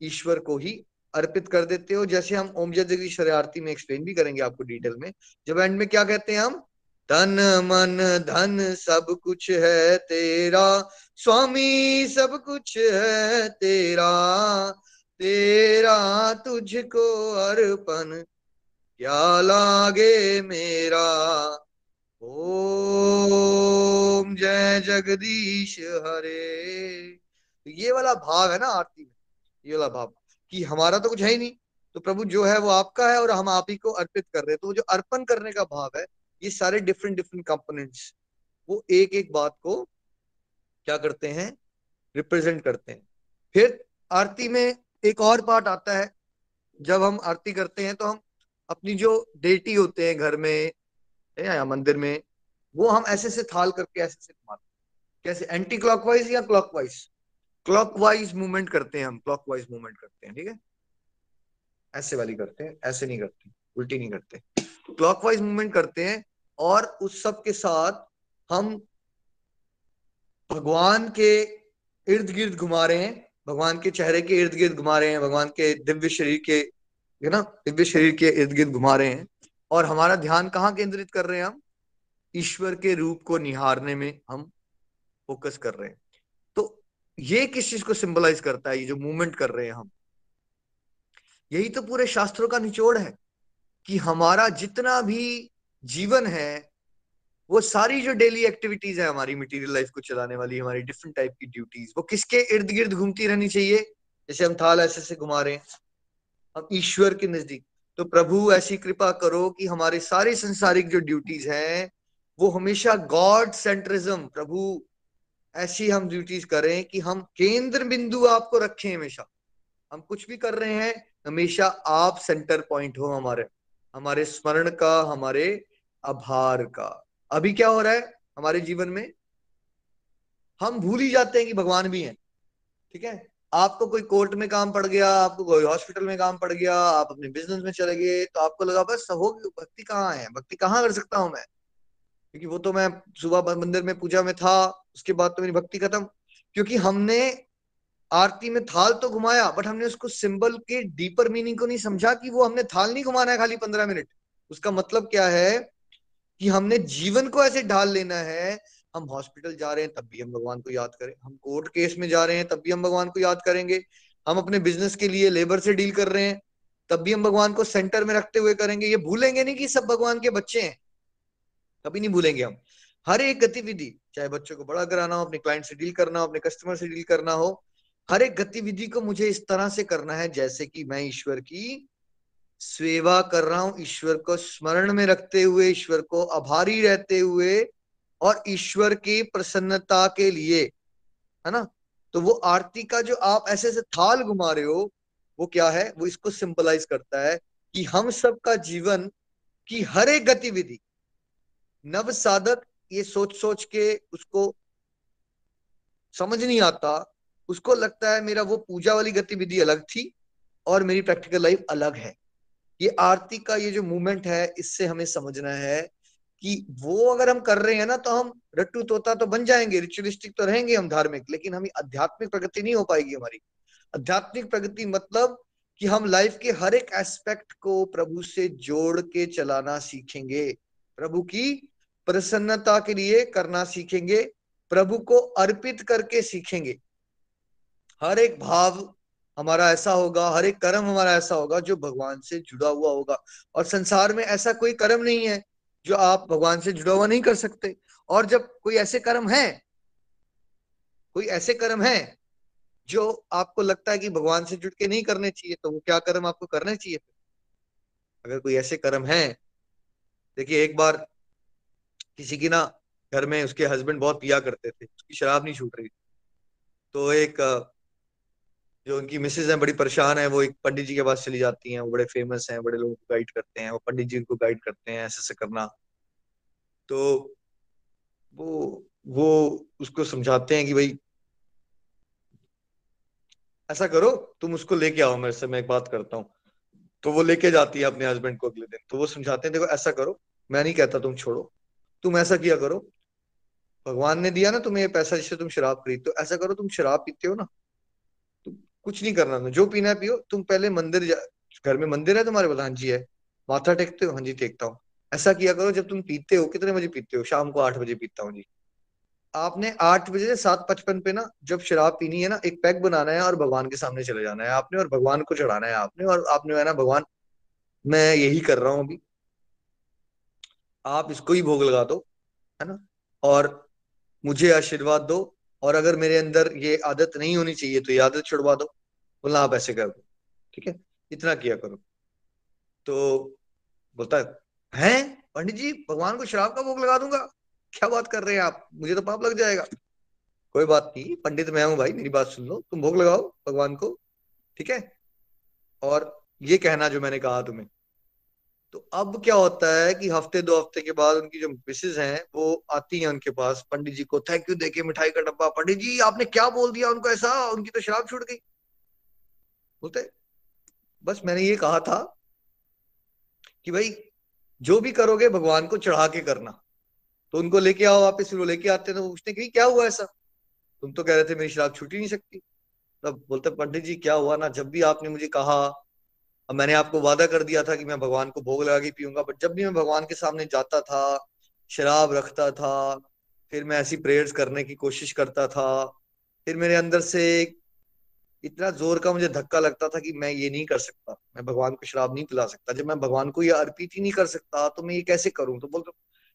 ईश्वर को ही अर्पित कर देते हो। जैसे हम ओम जगदीश्वर आरती में एक्सप्लेन भी करेंगे आपको डिटेल में। जब एंड में क्या कहते हैं हम? तन मन धन सब कुछ है तेरा, स्वामी सब कुछ है तेरा। तेरा तुझको अर्पण, क्या लागे मेरा? ओम जय जगदीश हरे। तो ये वाला भाव है ना आरती में, ये वाला भाव कि हमारा तो कुछ है ही नहीं। तो प्रभु जो है वो आपका है और हम आप ही को अर्पित कर रहे हैं। तो जो अर्पण करने का भाव है ये सारे डिफरेंट डिफरेंट कंपोनेंट्स वो एक एक बात को क्या करते हैं रिप्रेजेंट करते हैं। फिर आरती में एक और पार्ट आता है, जब हम आरती करते हैं तो हम अपनी जो डेटी होते हैं घर में या मंदिर में, वो हम ऐसे से थाल करके ऐसे से घुमाते कैसे? एंटी क्लॉकवाइज या क्लॉकवाइज क्लॉकवाइज मूवमेंट करते हैं हम क्लॉकवाइज मूवमेंट करते हैं, ठीक है? ऐसे वाली करते हैं, ऐसे नहीं करते, उल्टी नहीं करते। क्लॉकवाइज मूवमेंट करते हैं और उस सब के साथ हम भगवान के इर्द गिर्द घुमा रहे हैं, भगवान के चेहरे के इर्द गिर्द घुमा रहे हैं, भगवान के दिव्य शरीर के, है ना, दिव्य शरीर के इर्द गिर्द घुमा रहे हैं। और हमारा ध्यान कहाँ केंद्रित कर रहे हैं हम? ईश्वर के रूप को निहारने में हम फोकस कर रहे हैं। तो ये किस चीज़ को सिंबलाइज करता है? ये जो मूवमेंट कर रहे हैं हम। यही तो पूरे शास्त्रों का निचोड़ है कि हमारा जितना भी जीवन है, वो सारी जो डेली एक्टिविटीज़ है हमारी मटेरियल लाइफ को चलाने वाली, हमारी डिफरेंट टाइप की ड्यूटीज़ वो किसके इर्द गिर्द घूमती रहनी चाहिए? जैसे हम थाल ऐसे से घुमा रहे हैं, हम ईश्वर के नज़दीक। तो प्रभु, ऐसी कृपा करो कि हमारे सारे संसारिक जो ड्यूटीज़ हैं, वो हमेशा गॉड सेंट्रिज्म प्रभु, ऐसी हम ड्यूटीज़ करें कि हम केंद्र बिंदु आपको रखें हमेशा। हम कुछ भी कर रहे हैं, हमेशा आप सेंटर पॉइंट हो हमारे हमारे स्मरण का, हमारे आभार का। अभी क्या हो रहा है हमारे जीवन में? हम भूल ही जाते हैं कि भगवान भी हैं, ठीक है? आपको कोई कोर्ट में काम पड़ गया, आपको कोई हॉस्पिटल में काम पड़ गया, आप अपने बिज़नेस में चले गए तो आपको लगा, बस हो भक्ति कहाँ है? भक्ति कहाँ कर सकता हूँ मैं? क्योंकि वो तो मैं सुबह मंदिर में पूजा में था, उसके बाद तो मेरी भक्ति खत्म। क्योंकि हमने आरती में थाल तो घुमाया, बट हमने उसको सिंबल के डीपर मीनिंग को नहीं समझा कि वो हमने थाल नहीं घुमाना है खाली पंद्रह मिनट। उसका मतलब क्या है? कि हमने जीवन को ऐसे ढाल लेना है, हम हॉस्पिटल जा रहे हैं तब भी हम भगवान को याद करें, हम कोर्ट केस में जा रहे हैं तब भी हम भगवान को याद करेंगे, हम अपने बिज़नेस के लिए लेबर से डील कर रहे हैं तब भी हम भगवान को सेंटर में रखते हुए करेंगे। ये भूलेंगे नहीं कि सब भगवान के बच्चे हैं। कभी नहीं भूलेंगे हम। हर एक गतिविधि, चाहे बच्चों को बड़ा कराना हो, अपने क्लाइंट से डील करना हो, अपने कस्टमर से डील करना हो, हर एक गतिविधि को मुझे इस तरह से करना है जैसे कि मैं ईश्वर की सेवा कर रहा हूँ ईश्वर को, स्मरण में रखते हुए ईश्वर को, आभारी रहते हुए और ईश्वर की प्रसन्नता के लिए, है ना? तो वो आरती का जो आप ऐसे ऐसे थाल घुमा रहे हो, वो क्या है? वो इसको सिंपलाइज करता है कि हम सब का जीवन की हर एक गतिविधि, नव साधक ये सोच सोच के उसको समझ नहीं आता, उसको लगता है मेरा वो पूजा वाली गतिविधि अलग थी और मेरी प्रैक्टिकल लाइफ अलग है। ये आरती का ये जो मूवमेंट है, इससे हमें समझना है कि वो अगर हम कर रहे हैं ना तो हम रट्टू तोता तो बन जाएँगे रिचुअलिस्टिक तो रहेंगे हम धार्मिक, लेकिन हमें आध्यात्मिक प्रगति नहीं हो पाएगी हमारी। आध्यात्मिक प्रगति मतलब कि हम लाइफ के हर एक एस्पेक्ट को प्रभु से जोड़ के चलाना सीखेंगे। प्रभु की प्रसन्नता के लिए करना सीखेंगे, प्रभु को अर्पित करके सीखेंगे। हर एक भाव हमारा ऐसा होगा, हर एक कर्म हमारा ऐसा होगा जो भगवान से जुड़ा हुआ होगा। और संसार में ऐसा कोई कर्म नहीं है जो आप भगवान से जुड़ा हुआ नहीं कर सकते। और जब कोई ऐसे कर्म है, कोई ऐसे कर्म है जो आपको लगता है कि भगवान से जुड़ के नहीं करने चाहिए तो वो क्या कर्म आपको करने चाहिए अगर कोई ऐसे कर्म है, देखिए एक बार किसी की ना घर में उसके हस्बैंड बहुत पिया करते थे, उसकी शराब नहीं छूट रही। तो एक जो उनकी मिसेज है, बड़ी परेशान है, वो एक पंडित जी के पास चली जाती हैं, वो बड़े फ़ेमस हैं, बड़े लोगों को गाइड करते हैं, वो पंडित जी उनको गाइड करते हैं ऐसे ऐसे करना। तो वो वो उसको समझाते हैं कि भाई, ऐसा करो, तुम उसको लेके आओ मेरे से, मैं एक बात करता हूँ। तो वो लेके जाती है अपने हस्बैंड को अगले दिन। तो वो समझाते हैं, देखो, ऐसा करो, मैं नहीं कहता तुम छोड़ो। तुम ऐसा किया करो, भगवान ने दिया ना तुम्हें ये पैसा जिससे तुम शराब खरीद तो ऐसा करो, तुम शराब पीते हो ना कुछ नहीं करना जो पीना है पियो। तुम पहले मंदिर घर में मंदिर है तुम्हारे पास? हाँ जी, है। माथा टेकते हो? हाँ जी, टेकता हूँ। ऐसा किया करो, जब तुम पीते हो, कितने बजे पीते हो? शाम को आठ बजे पीता हूँ जी। आपने आठ बजे से सात पचपन पे ना, जब शराब पीनी है ना, एक पैक बनाना है और भगवान के सामने चले जाना है आपने और भगवान को चढ़ाना है आपने और आपने ना, भगवान, मैं यही कर रहा हूँ अभी। आप इसको ही भोग लगा दो, है ना? और मुझे आशीर्वाद दो और अगर मेरे अंदर ये आदत नहीं होनी चाहिए तो ये आदत छुड़वा दो। बोलना आप ऐसे कर दो। ठीक है? इतना किया करो। तो बोलता है, हैं? पंडित जी, भगवान को शराब का भोग लगा दूँगा। क्या बात कर रहे हैं आप? मुझे तो पाप लग जाएगा। कोई बात नहीं, पंडित मैं हूँ भाई, मेरी बात सुन लो। तुम भोग लगाओ भगवान को, ठीक है? और ये कहना जो मैंने कहा तुम्हें तो अब क्या होता है कि हफ़्ते दो हफ़्ते के बाद उनकी जो मिसेज हैं, वो आती हैं उनके पास। पंडित जी को थैंक यू देके मिठाई का डब्बा। पंडित जी, आपने क्या बोल दिया उनको ऐसा? उनकी तो शराब छूट गई। बोलते, बस मैंने ये कहा था कि भाई, जो भी करोगे भगवान को चढ़ा के करना। तो उनको लेके आओ वापस, फिर वो लेके आते हैं तो पूछते कि क्या हुआ ऐसा? तुम तो कह रहे थे मेरी शराब छूट ही नहीं सकती। तब बोलते, पंडित जी, क्या हुआ ना? जब भी आपने मुझे कहा अब मैंने आपको वादा कर दिया था कि मैं भगवान को भोग लगा के पीऊँगा बट जब भी मैं भगवान के सामने जाता था, शराब रखता था, फिर मैं ऐसी प्रेयर्स करने की कोशिश करता था, फिर मेरे अंदर से इतना ज़ोर का मुझे धक्का लगता था कि मैं ये नहीं कर सकता, मैं भगवान को शराब नहीं पिला सकता। जब मैं भगवान को ये अर्पित ही नहीं कर सकता तो मैं ये कैसे करूँ? तो बोल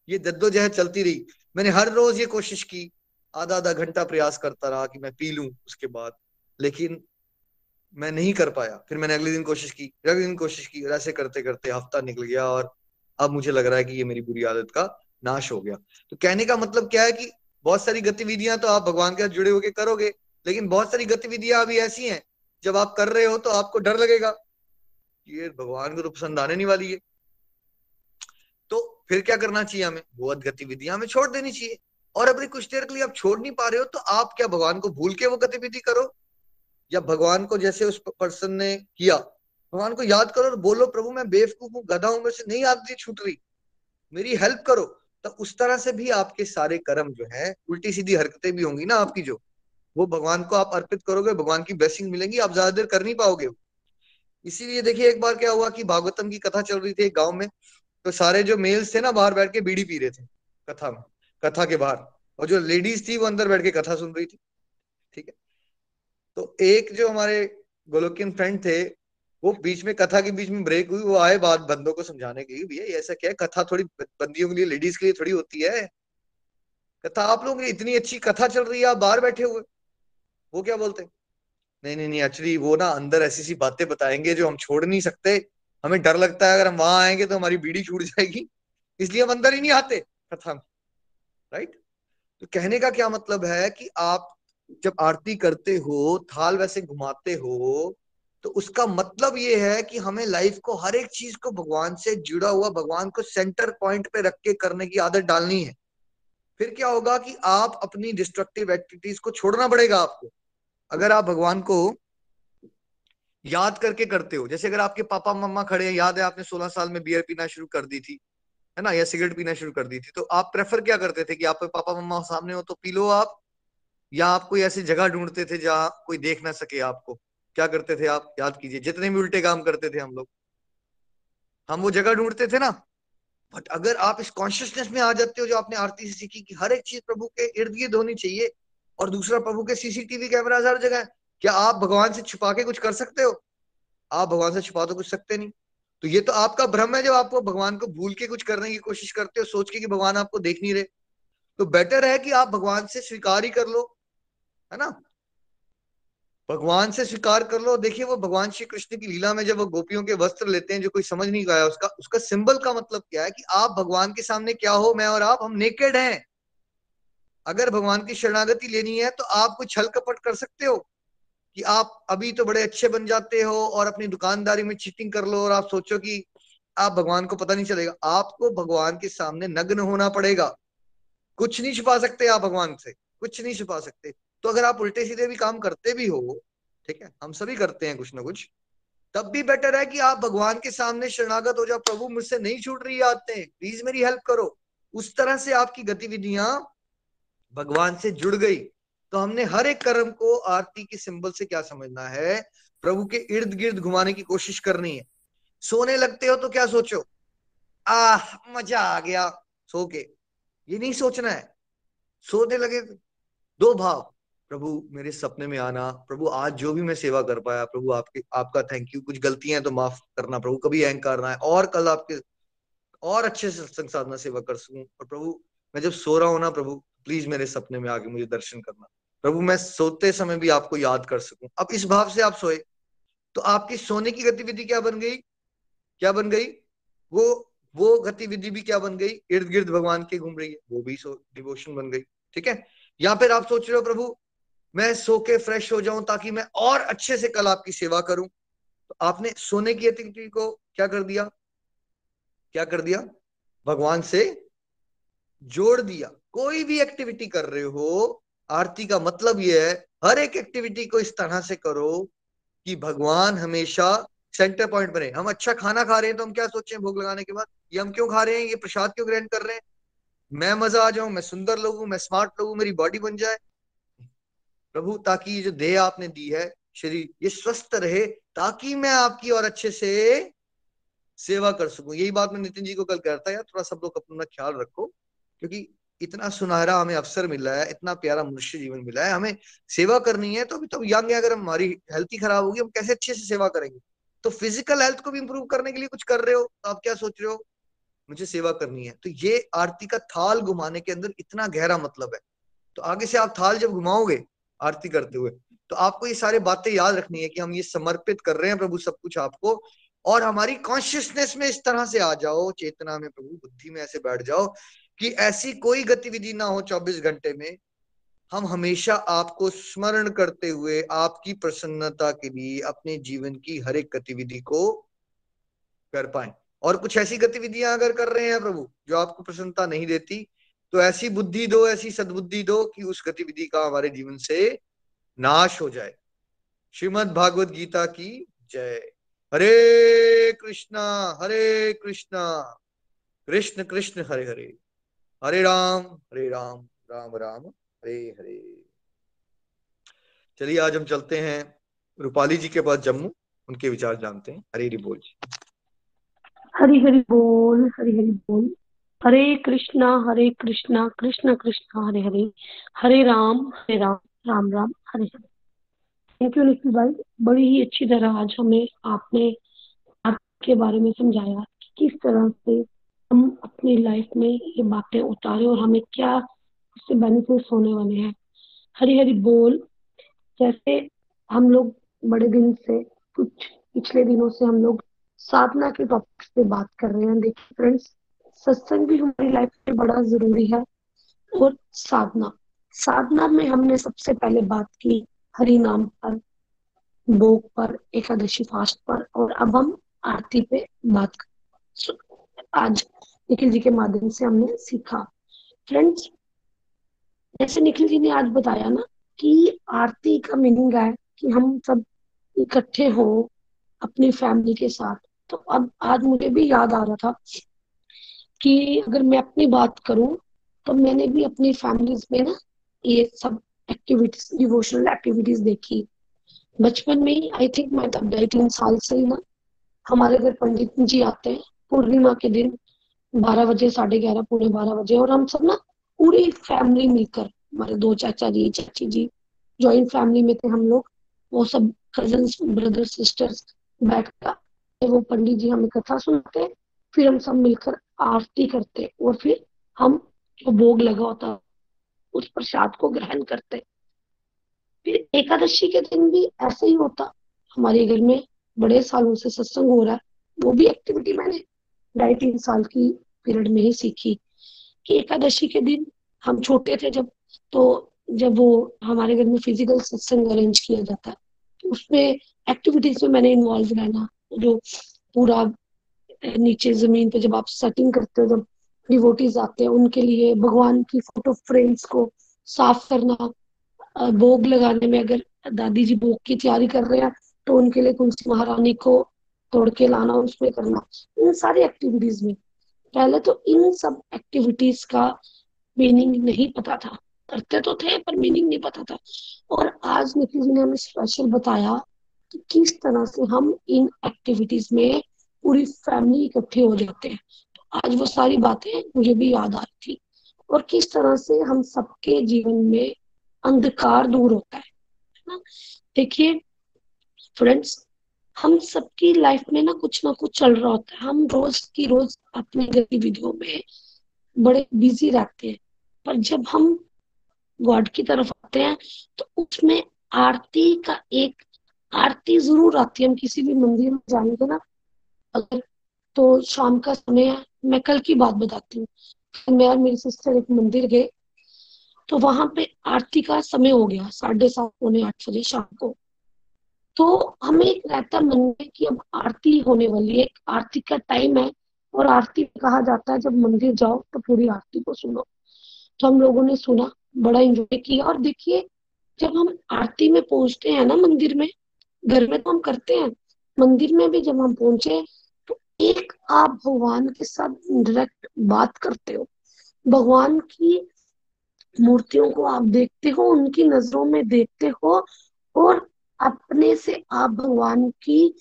ये जद्दोजहद चलती रही। मैंने हर रोज ये कोशिश की आधा आधा घंटा प्रयास करता रहा कि मैं पी लूँ उसके बाद, लेकिन मैं नहीं कर पाया। फिर मैंने अगले दिन कोशिश की अगले दिन कोशिश की और ऐसे करते करते हफ़्ता निकल गया और अब मुझे लग रहा है कि ये मेरी बुरी आदत का नाश हो गया। तो कहने का मतलब क्या है कि बहुत सारी गतिविधियाँ तो आप भगवान के साथ जुड़े होके करोगे, लेकिन बहुत सारी गतिविधियाँ अभी ऐसी हैं, जब आप कर रहे हो तो आपको डर लगेगा ये भगवान को तो पसंद आने नहीं वाली है। तो फिर क्या करना चाहिए हमें? बहुत गतिविधियाँ हमें छोड़ देनी चाहिए। और अपनी कुछ देर के लिए आप छोड़ नहीं पा रहे हो तो आप क्या भगवान को भूल के वो गतिविधि करो? या भगवान को जैसे उस पर्सन ने किया। भगवान को याद करो और बोलो, प्रभु, मैं बेवकूफ़ हूँ, गधा हूँ से नहीं आती छूट रही। मेरी हेल्प करो। तो उस तरह से भी आपके सारे कर्म जो है उल्टी सीधी हरकतें भी होंगी ना आपकी जो। वो भगवान को आप अर्पित करोगे, भगवान की ब्लेसिंग मिलेंगी, आप ज़्यादा देर कर नहीं पाओगे। इसीलिए देखिए, एक बार क्या हुआ कि भागवतम की कथा चल रही थी एक गाँव में। तो सारे जो मेल्स थे ना, बाहर बैठ के बीड़ी पी रहे थे, कथा में, कथा के बाहर। और जो लेडीज़ थी, वो अंदर बैठ के कथा सुन रही थी। ठीक है? तो एक जो हमारे गोलोकियन फ्रेंड थे, वो बीच में कथा के बीच में ब्रेक हुई, वो आए बात बंदों को समझाने के लिए, भैया ऐसा क्या है? कथा थोड़ी बंदियों के लिए लेडीज़ के लिए थोड़ी होती है। कथा आप लोगों की इतनी अच्छी कथा चल रही है, आप बाहर बैठे हुए। वो क्या बोलते नहीं नहीं नहीं एक्चुअली वो ना अंदर ऐसी सी बातें बताएँगे जो हम छोड़ नहीं सकते। हमें डर लगता है, अगर हम वहाँ आएँगे तो हमारी बीड़ी छूट जाएगी। इसलिए हम अंदर ही नहीं आते कथा में राइट तो कहने का क्या मतलब है कि आप जब आरती करते हो, थाल वैसे घुमाते हो तो उसका मतलब ये है कि हमें लाइफ को हर एक चीज़ को भगवान से जुड़ा हुआ, भगवान को सेंटर पॉइंट पे रख के करने की आदत डालनी है। फिर क्या होगा कि आप अपनी डिस्ट्रक्टिव एक्टिविटीज़ को छोड़ना पड़ेगा आपको। अगर आप भगवान को याद करके करते हो, जैसे अगर आपके पापा, मम्मा खड़े हैं, याद है आपने 16 साल में बियर पीना शुरू कर दी थी, है ना, या सिगरेट पीना शुरू कर दी थी तो आप प्रेफर क्या करते थे कि आपके पापा, मम्मा सामने हो तो पी लो आप? या आप कोई ऐसी जगह ढूंढते थे जहाँ कोई देख ना सके आपको? क्या करते थे आप? याद कीजिए, जितने भी उल्टे काम करते थे हम लोग। हम वो जगह ढूंढते थे ना। बट अगर आप इस कॉन्शियसनेस में आ जाते हो, जो आपने आरती से सीखी कि हर एक चीज़ प्रभु के इर्द गिर्द होनी चाहिए, और दूसरा प्रभु के सीसीटीवी कैमरा हर जगह है, क्या आप भगवान से छुपा के कुछ कर सकते हो? आप भगवान से छुपा तो कुछ सकते नहीं। तो ये तो आपका भ्रम है जब आप भगवान को भूल के कुछ करने की कोशिश करते हो, सोच के कि भगवान आपको देख नहीं रहे। तो बेटर है कि आप भगवान से स्वीकार ही कर लो। है ना? भगवान से स्वीकार कर लो। देखिए, वो भगवान श्री कृष्ण की लीला में जब वो गोपियों के वस्त्र लेते हैं, जो कोई समझ नहीं पाया उसका उसका सिंबल का मतलब क्या है कि आप भगवान के सामने क्या हो, मैं और आप, हम नेकेड हैं। अगर भगवान की शरणागति लेनी है तो आप कुछ छल कपट कर सकते हो कि आप अभी तो बड़े अच्छे बन जाते हो और अपनी दुकानदारी में चीटिंग कर लो और आप सोचो कि आप भगवान को पता नहीं चलेगा। आपको भगवान के सामने नग्न होना पड़ेगा। कुछ नहीं छुपा सकते आप भगवान से। कुछ नहीं छुपा सकते। तो अगर आप उल्टे सीधे भी काम करते भी हो, ठीक है, हम सभी करते हैं कुछ ना कुछ, तब भी बेटर है कि आप भगवान के सामने शरणागत हो जाओ, प्रभु मुझसे नहीं छूट रही आते प्लीज़ मेरी हेल्प करो। उस तरह से आपकी गतिविधियाँ भगवान से जुड़ गई। तो हमने हर एक कर्म को आरती के सिंबल से क्या समझना है? प्रभु के इर्द गिर्द घुमाने की कोशिश करनी है। सोने लगते हो तो क्या सोचो? आह, मज़ा आ गया, सो के। ये नहीं सोचना है। सोने लगे दो भाव। प्रभु मेरे सपने में आना, प्रभु आज जो भी मैं सेवा कर पाया, प्रभु आपके, आपका थैंक यू कुछ गलतियाँ तो माफ़ करना, प्रभु कभी अहंकार ना है और कल आपके, और अच्छे से सत्संग साधना सेवा कर सकूँ। और प्रभु, मैं जब सो रहा हूँ ना, प्रभु प्लीज़ मेरे सपने में आके मुझे दर्शन करना। प्रभु, मैं सोते समय भी आपको याद कर सकूँ। अब इस भाव से आप सोए। तो आपकी सोने की गतिविधि क्या बन गई? क्या बन गई? वो वो गतिविधि भी क्या बन गई? इर्द गिर्द भगवान के घूम रही है। वो भी डिवोशन बन गई। ठीक है? या फिर आप सोच रहे हो, प्रभु मैं सो के फ्रेश हो जाऊँ ताकि मैं और अच्छे से कल आपकी सेवा करूँ। तो आपने सोने की एक्टिविटी को क्या कर दिया? क्या कर दिया? भगवान से जोड़ दिया। कोई भी एक्टिविटी कर रहे हो, आरती का मतलब यह है, हर एक एक्टिविटी को इस तरह से करो कि भगवान हमेशा सेंटर पॉइंट बने हम अच्छा खाना खा रहे हैं तो हम क्या सोचे भोग लगाने के बाद? ये हम क्यों खा रहे हैं? ये प्रसाद क्यों ग्रहण कर रहे हैं? मैं मज़ा आ जाऊँ, मैं सुंदर लोगू, मैं स्मार्ट लोगू, मेरी बॉडी बन जाए। प्रभु, ताकि ये जो देह आपने दी है, शरीर, ये स्वस्थ रहे, ताकि मैं आपकी और अच्छे से सेवा कर सकूँ। यही बात मैं नितिन जी को कल कहता यार थोड़ा सब लोग अपना ख्याल रखो, क्योंकि इतना सुनहरा हमें अवसर मिला है, इतना प्यारा मनुष्य जीवन मिला है, हमें सेवा करनी है तो अभी तो यंग है, अगर हमारी हेल्थ ही खराब होगी, हम कैसे अच्छे से सेवा करेंगे? तो फ़िज़िकल हेल्थ को भी इंप्रूव करने के लिए कुछ कर रहे हो? तो आप क्या सोच रहे हो? मुझे सेवा करनी है। तो ये आरती का थाल घुमाने के अंदर इतना गहरा मतलब है। तो आगे से आप थाल जब घुमाओगे आरती करते हुए। तो आपको ये सारी बातें याद रखनी है कि हम ये समर्पित कर रहे हैं प्रभु, सब कुछ आपको। और हमारी कॉन्शियसनेस में इस तरह से आ जाओ, चेतना में प्रभु, बुद्धि में ऐसे बैठ जाओ कि ऐसी कोई गतिविधि ना हो 24 घंटे में। हम हमेशा आपको स्मरण करते हुए, आपकी प्रसन्नता के लिए, अपने जीवन की हर एक गतिविधि को कर पाए। और कुछ ऐसी गतिविधियाँ अगर कर रहे हैं प्रभु, जो आपको प्रसन्नता नहीं देती तो ऐसी बुद्धि दो, ऐसी सद्बुद्धि दो कि उस गतिविधि का हमारे जीवन से नाश हो जाए। श्रीमद भागवत गीता की जय। हरे कृष्णा हरे कृष्णा। कृष्ण कृष्ण, हरे हरे। हरे राम हरे राम राम राम, हरे हरे। चलिए, आज हम चलते हैं रूपाली जी के पास जम्मू। उनके विचार जानते हैं। हरे हरि बोल जी। हरि हरि बोल, हरि हरि बोल। हरे कृष्णा हरे कृष्णा, कृष्ण कृष्ण, हरे हरे। हरे राम हरे राम राम राम, हरे हरे। थैंक यू निखिल भाई। बड़ी ही अच्छी तरह आज हमें आपने आपके बारे में समझाया कि किस तरह से हम अपनी लाइफ में ये बातें उतारे और हमें क्या उससे बेनिफिट्स होने वाले हैं। हरी हरी बोल। जैसे हम लोग बड़े दिन से, कुछ पिछले दिनों से हम लोग साधना के टॉपिक पे बात कर रहे हैं। देखिए फ्रेंड्स सत्संग भी हमारी लाइफ में बड़ा ज़रूरी है और साधना। साधना में हमने सबसे पहले बात की हरि नाम पर, भोग पर, एकादशी फास्ट पर और अब हम आरती पे बात कर आज निखिल जी के माध्यम से हमने सीखा। फ्रेंड्स जैसे निखिल जी ने आज बताया ना कि आरती का मीनिंग है कि हम सब इकट्ठे हो अपनी फैमिली के साथ। तो अब आज मुझे भी याद आ रहा था कि अगर मैं अपनी बात करूँ तो मैंने भी अपनी फैमिलीज़ में ना ये सब एक्टिविटीज़ डिवोशनल एक्टिविटीज़ देखी। बचपन में ही आई थिंक मैं तब ढाई तीन साल से ही ना, हमारे घर पंडित जी आते हैं, पूर्णिमा के दिन, बारह बजे, साढ़े ग्यारह पूरे बारह बजे, और हम सब ना पूरी फैमिली मिलकर, हमारे दो चाचा जी, चाची जी ज्वाइंट फैमिली में थे हम लोग, वो सब कज़न ब्रदर सिस्टर्स बैठ कर वो पंडित जी हमें कथा सुनते फिर हम सब मिलकर आरती करते और फिर हम जो भोग लगा होता उस प्रसाद को ग्रहण करते। फिर एकादशी के दिन भी ऐसे ही होता। हमारे घर में बड़े सालों से सत्संग हो रहा है। वो भी एक्टिविटी मैंने ढाई तीन साल की पीरियड में ही सीखी। कि एकादशी के दिन हम छोटे थे जब तो जब वो हमारे घर में फ़िज़िकल सत्संग अरेंज किया जाता। उसमें एक्टिविटीज़ में मैंने इन्वॉल्व रहना, जो पूरा नीचे ज़मीन पे जब आप सेटिंग करते हो, जब डिवोटीज आते हैं, उनके लिए भगवान की फ़ोटो फ्रेम्स को साफ़ करना भोग लगाने में अगर दादी जी भोग की तैयारी कर रहे हैं तो उनके लिए तुलसी महारानी को तोड़ के लाना, उसमें करना, इन सारी एक्टिविटीज़ में। पहले तो इन सब एक्टिविटीज़ का मीनिंग नहीं पता था। करते तो थे, पर मीनिंग नहीं पता था। और आज निखिल जी ने हमें स्पेशल बताया कि किस तरह से हम इन एक्टिविटीज़ में पूरी फैमिली इकट्ठे हो जाते हैं। तो आज वो सारी बातें मुझे भी याद आ रही थी और किस तरह से हम सबके जीवन में अंधकार दूर होता है ना? देखिए फ्रेंड्स हम सबकी लाइफ में ना कुछ ना कुछ चल रहा होता है। हम रोज की रोज अपनी गतिविधियों में बड़े बिज़ी रहते हैं। पर जब हम गॉड की तरफ़ आते हैं तो उसमें आरती का एक, आरती ज़रूर आती है। हम किसी भी मंदिर में जाएँगे ना अगर तो शाम का समय है, मैं कल की बात बताती हूँ। मैं और मेरी सिस्टर एक मंदिर गए तो वहाँ पे आरती का समय हो गया, साढ़े सात पौने आठ बजे शाम को। तो हमें एक रहता मन में कि अब आरती होने वाली है, आरती का टाइम है, और आरती कहा जाता है, जब मंदिर जाओ तो पूरी आरती को सुनो। तो हम लोगों ने सुना, बड़ा एंजॉय किया, और देखिए, जब हम आरती में पहुँचते हैं ना मंदिर में, घर में तो हम करते हैं मंदिर में भी जब हम पहुँचे तो एक आप भगवान के साथ डायरेक्ट बात करते हो। भगवान की मूर्तियों को आप देखते हो, उनकी नज़रों में देखते हो और अपने से आप भगवान की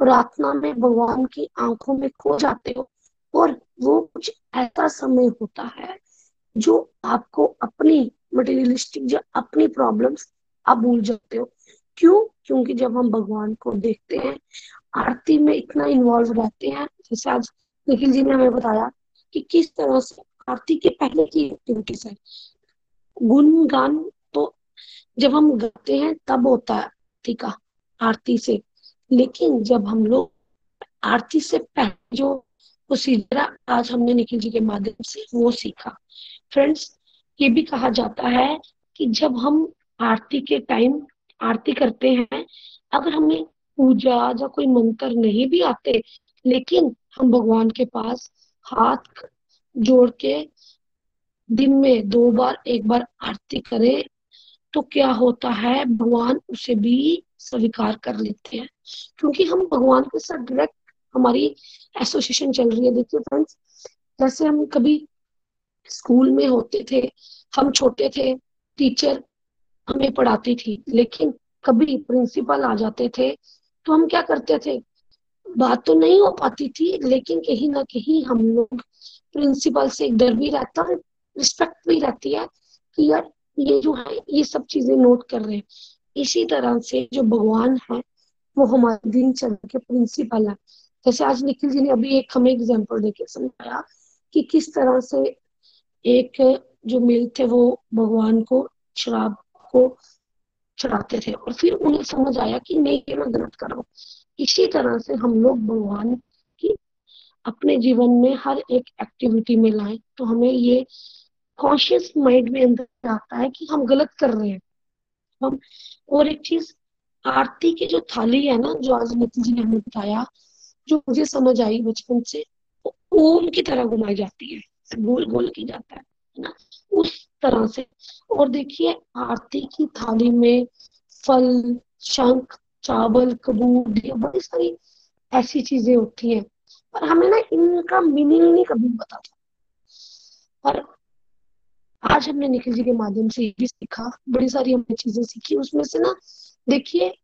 प्रार्थना में, भगवान की आँखों में खो जाते हो और वो कुछ ऐसा समय होता है जो आपको अपनी मटेरियलिस्टिक जो अपनी प्रॉब्लम्स आप भूल जाते हो। क्यों? क्योंकि जब हम भगवान को देखते हैं, आरती में इतना इन्वॉल्व रहते हैं, जैसे आज निखिल जी ने हमें बताया कि किस तरह से आरती के पहले की एक्टिविटीज़ है। गुणगान तो जब हम गाते हैं, तब होता है आरती का, आरती से। लेकिन जब हम लोग आरती से पहले जो प्रोसीजर आज हमने निखिल जी के माध्यम से वो सीखा। फ्रेंड्स ये भी कहा जाता है कि जब हम आरती के टाइम आरती करते हैं। अगर हमें पूजा या कोई मंत्र नहीं भी आते, लेकिन हम भगवान के पास हाथ जोड़ के दिन में दो बार, एक बार आरती करें तो क्या होता है, भगवान उसे भी स्वीकार कर लेते हैं। क्योंकि हम भगवान के साथ डायरेक्ट हमारी एसोसिएशन चल रही है। देखिए फ्रेंड्स जैसे हम कभी स्कूल में होते थे, हम छोटे थे टीचर हमें पढ़ाती थी, लेकिन कभी प्रिंसिपल आ जाते थे तो हम क्या करते थे? बात तो नहीं हो पाती थी, लेकिन कहीं ना कहीं हम लोग प्रिंसिपल से डर भी रहता है रिस्पेक्ट भी रहती है कि यार, ये जो है, ये सब चीज़ें नोट कर रहे हैं। इसी तरह से जो भगवान है, वो हमारे दिनचर्या के प्रिंसिपल है। जैसे आज निखिल जी ने अभी एक हमें एग्ज़ाम्पल देके समझाया कि किस तरह से एक जो मिल थे, वो भगवान को शराब को चढ़ाते थे। और फिर उन्हें समझ आया कि नहीं ये मैं गलत कर रहा हूँ। इसी तरह से हम लोग भगवान की अपने जीवन में हर एक एक्टिविटी में लाए तो हमें ये कॉन्शियस माइंड में अंदर आता है कि हम गलत कर रहे हैं। हम और एक चीज़, आरती की जो थाली है ना, जो आज नितिन जी ने हमें बताया, जो मुझे समझ आई बचपन से, वो ओम की तरह घुमाई जाती है गोल गोल की जाता है। ना उस तरह से। और देखिए, आरती की थाली में फल, शंख, चावल, कबूर बड़ी सारी ऐसी चीज़ें होती हैं। पर हमें ना इनका मीनिंग नहीं कभी पता था। और आज हमने निखिल जी के माध्यम से ये भी सीखा, बड़ी सारी हमने चीज़ें सीखी। उसमें से ना देखिए,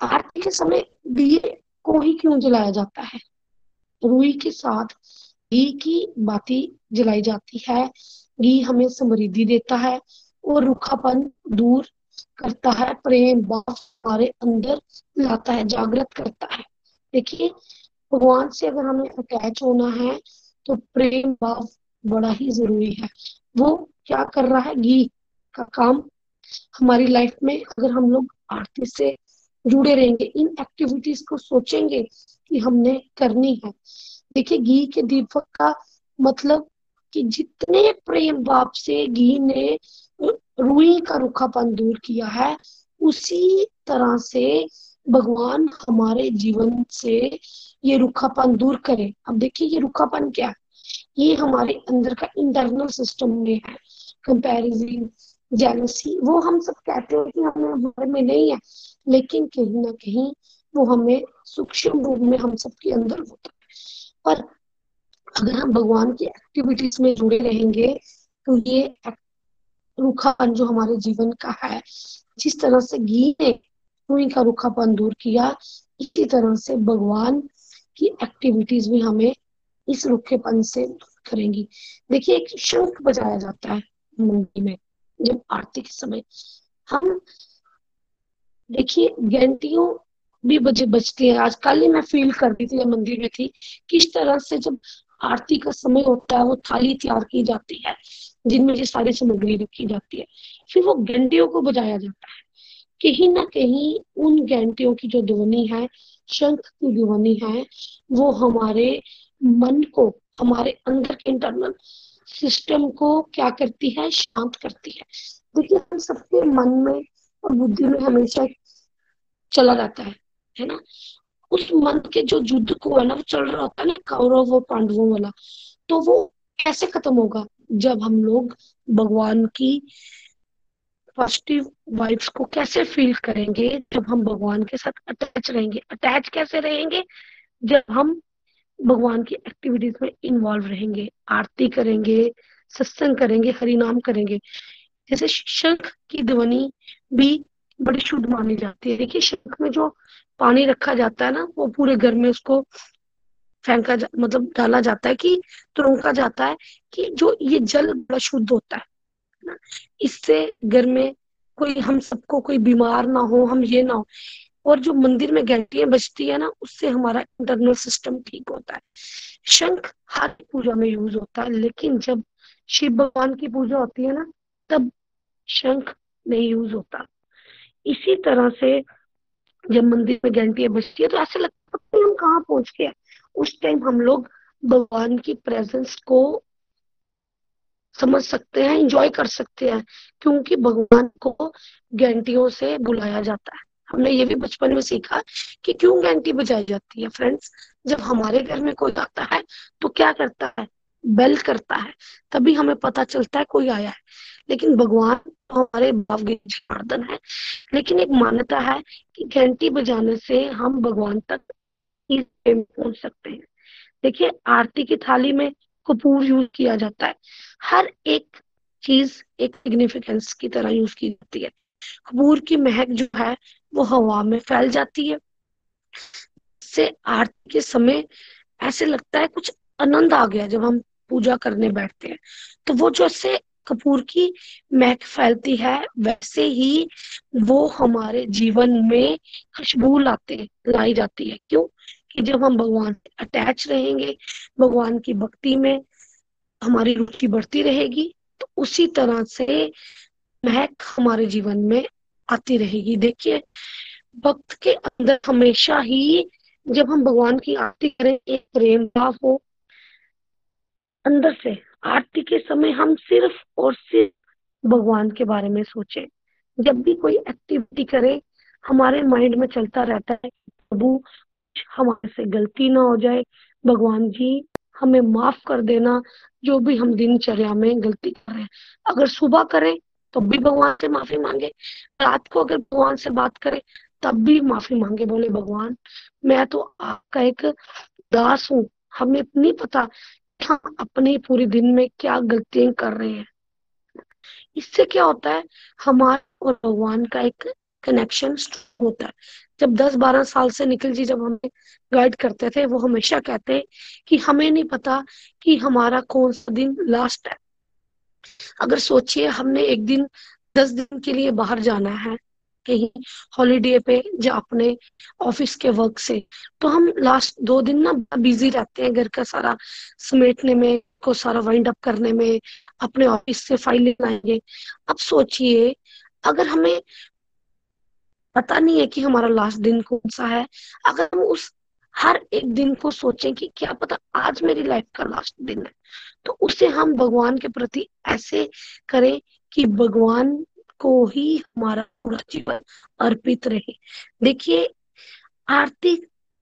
आरती के समय दिए को ही क्यों जलाया जाता है? रुई के साथ घी की बाती जलाई जाती है घी हमें समृद्धि देता है और रूखापन दूर करता है, प्रेम भाव हमारे अंदर लाता है, जागृत करता है। देखिए, भगवान से अगर हमें अटैच होना है तो प्रेम भाव बड़ा ही ज़रूरी है। वो क्या कर रहा है? घी का काम हमारी लाइफ में अगर हम लोग आरती से जुड़े रहेंगे, इन एक्टिविटीज़ को सोचेंगे कि हमने करनी है देखिए, घी के दीपक का मतलब कि जितने प्रेम भाव से घी ने रुई का रुखापन दूर किया है, उसी तरह से भगवान हमारे जीवन से ये रुखापन दूर करे। अब देखिए, ये रुखापन क्या है? ये हमारे अंदर का इंटरनल सिस्टम में है। कंपैरिजन जेलसी वो हम सब कहते हैं कि हमें हमारे में नहीं है, लेकिन कहीं ना कहीं वो हमें सूक्ष्म रूप में हम सबके अंदर होता पर अगर हम भगवान की एक्टिविटीज़ में जुड़े रहेंगे तो ये रूखापन जो हमारे जीवन का है, जिस तरह से घी ने रुई का रूखापन दूर किया, इसी तरह से भगवान की एक्टिविटीज़ भी हमें इस रुखेपन से दूर करेंगी। देखिए, एक शंख बजाया जाता है मंदिर में, जब आरती के समय। हम देखिए, घंटियों भी बजे बजती है। आज कल ही मैं फील कर रही थी मंदिर में थी, किस तरह से जब आरती का समय होता है, वो थाली तैयार की जाती है, जिनमें ये सारी सामग्री रखी जाती है, फिर वो घंटियों को बजाया जाता है। कहीं ना कहीं उन घंटियों की जो ध्वनि है, शंख की ध्वनि है, वो हमारे मन को, हमारे अंदर के इंटरनल सिस्टम को क्या करती है? शांत करती है। देखिए, हम सबके मन में और बुद्धि में हमेशा चला रहता है। है ना? उस मन के जो युद्ध को है ना, वो चल रहा होता है ना, कौरव और पांडवों वाला तो वो कैसे खत्म होगा? जब हम लोग भगवान की पॉजिटिव वाइब्स को कैसे फील करेंगे? जब हम भगवान के साथ अटैच रहेंगे। अटैच कैसे रहेंगे? जब हम भगवान की एक्टिविटीज़ में इन्वॉल्व रहेंगे, आरती करेंगे, सत्संग करेंगे, हरिनाम करेंगे। जैसे शंख की ध्वनि भी बड़ी शुद्ध मानी जाती है। देखिए शंख में जो पानी रखा जाता है ना वो पूरे घर में उसको फेंका जा, मतलब डाला जाता है कि तुरंका जाता है कि जो ये जल बड़ा शुद्ध होता है ना? इससे घर में कोई हम सबको कोई बीमार ना हो हम ये ना हो। और जो मंदिर में घंटियाँ बजती है ना उससे हमारा इंटरनल सिस्टम ठीक होता है। शंख हर पूजा में यूज़ होता है लेकिन जब शिव भगवान की पूजा होती है ना तब शंख नहीं यूज़ होता। इसी तरह से जब मंदिर में घंटियाँ बजती है तो ऐसे लगता है हम कहाँ पहुँच गए उस टाइम हम लोग भगवान की प्रेजेंस को समझ सकते हैं एंजॉय कर सकते हैं, क्योंकि भगवान को घंटियों से बुलाया जाता है। हमने ये भी बचपन में सीखा कि क्यों घंटी बजाई जाती है। फ्रेंड्स जब हमारे घर में कोई आता है तो क्या करता है? बेल करता है, तभी हमें पता चलता है कोई आया है। लेकिन भगवान हमारे भावगीर्दन है। लेकिन एक मान्यता है कि घंटी बजाने से हम भगवान तक पहुँच सकते हैं। देखिए, आरती की थाली में कपूर यूज़ किया जाता है। हर एक चीज़ एक सिग्निफिकेंस की तरह यूज़ की जाती है। कपूर की महक जो है, वो हवा में फैल जाती है। से आरती के समय ऐसे लगता है कुछ आनंद आ गया जब हम पूजा करने बैठते हैं। तो वो जो से कपूर की महक फैलती है, वैसे ही वो हमारे जीवन में खुशबू लाते, लाई जाती है। क्यों? कि जब हम भगवान अटैच रहेंगे, भगवान की भक्ति में हमारी रुचि बढ़ती रहेगी तो उसी तरह से महक हमारे जीवन में आती रहेगी। देखिए, भक्त के अंदर हमेशा ही जब हम भगवान की आरती करें, एक प्रेम भाव हो अंदर से। आरती के समय हम सिर्फ़ और सिर्फ़ भगवान के बारे में सोचे। जब भी कोई एक्टिविटी करे, हमारे माइंड में चलता रहता है प्रभु हमारे से गलती ना हो जाए। भगवान जी, हमें माफ़ कर देना, जो भी हम दिनचर्या में गलती कर रहे हैं। अगर सुबह करें तो भी भगवान से माफ़ी मांगे। रात को अगर भगवान से बात करें, तब भी माफ़ी मांगे। बोले, भगवान, मैं तो आपका एक दास हूँ। हमें नहीं पता हम अपने पूरे दिन में क्या गलतियाँ कर रहे हैं। इससे क्या होता है, हमारे और भगवान का एक कनेक्शन होता है। जब 10-12 साल से निखिल जी जब हमें गाइड करते थे, वो हमेशा कहते हैं कि हमें नहीं पता कि हमारा कौन सा दिन लास्ट है। अगर सोचिए, हमने एक दिन, दस दिन के लिए बाहर जाना है कहीं हॉलीडे पे या अपने ऑफ़िस के वर्क से। तो हम लास्ट दो दिन ना बिज़ी रहते हैं घर का सारा समेटने में, को सारा वाइंड अप करने में, अपने ऑफ़िस से फ़ाइल लेना अब सोचिए, अगर हमें पता नहीं है कि हमारा लास्ट दिन कौन सा है, अगर हम उस हर एक दिन को सोचें कि क्या पता आज मेरी लाइफ का लास्ट दिन है तो उसे हम भगवान के प्रति ऐसे करें कि भगवान को ही हमारा पूरा जीवन अर्पित रहे। देखिए, आरती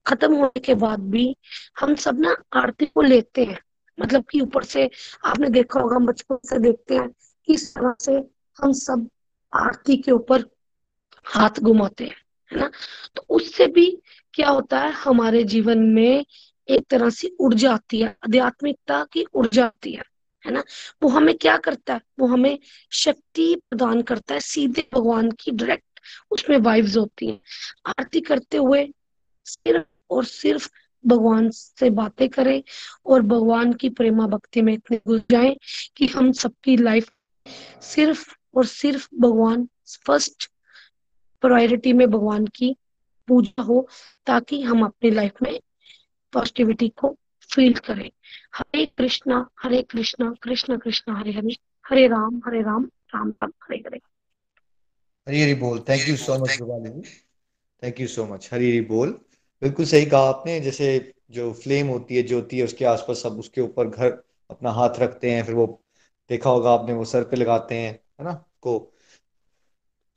खत्म होने के बाद भी हम सब ना आरती को लेते हैं। मतलब कि ऊपर से आपने देखा होगा, हम बचपन से देखते हैं किस तरह से हम सब आरती के ऊपर हाथ घुमाते हैं, है ना? तो उससे भी क्या होता है, हमारे जीवन में एक तरह से ऊर्जा आती है, आध्यात्मिकता की ऊर्जा आती है। है ना? वो हमें क्या करता है? वो हमें शक्ति प्रदान करता है, सीधे भगवान की डायरेक्ट उसमें वाइब्स होती हैं। आरती करते हुए सिर्फ़ और सिर्फ़ भगवान से बातें करें और भगवान की प्रेमा भक्ति में इतने घुस जाए कि हम सबकी लाइफ सिर्फ़ और सिर्फ़ भगवान फ़र्स्ट प्रायोरिटी में भगवान की पूजा हो, ताकि हम अपनी लाइफ में पॉजिटिविटी को फील करें। हरे कृष्णा हरे कृष्णा, कृष्ण कृष्ण, हरे हरे हरे राम हरे राम राम राम, हरे हरे। हरी हरी बोल। Thank you so much thank you so much Hari Hari बोल। बिल्कुल सही कहा आपने। जैसे जो फ्लेम होती है, ज्योति है, उसके आसपास सब उसके ऊपर घर अपना हाथ रखते हैं, फिर वो देखा होगा आपने, वो सर पे लगाते हैं, है ना? को।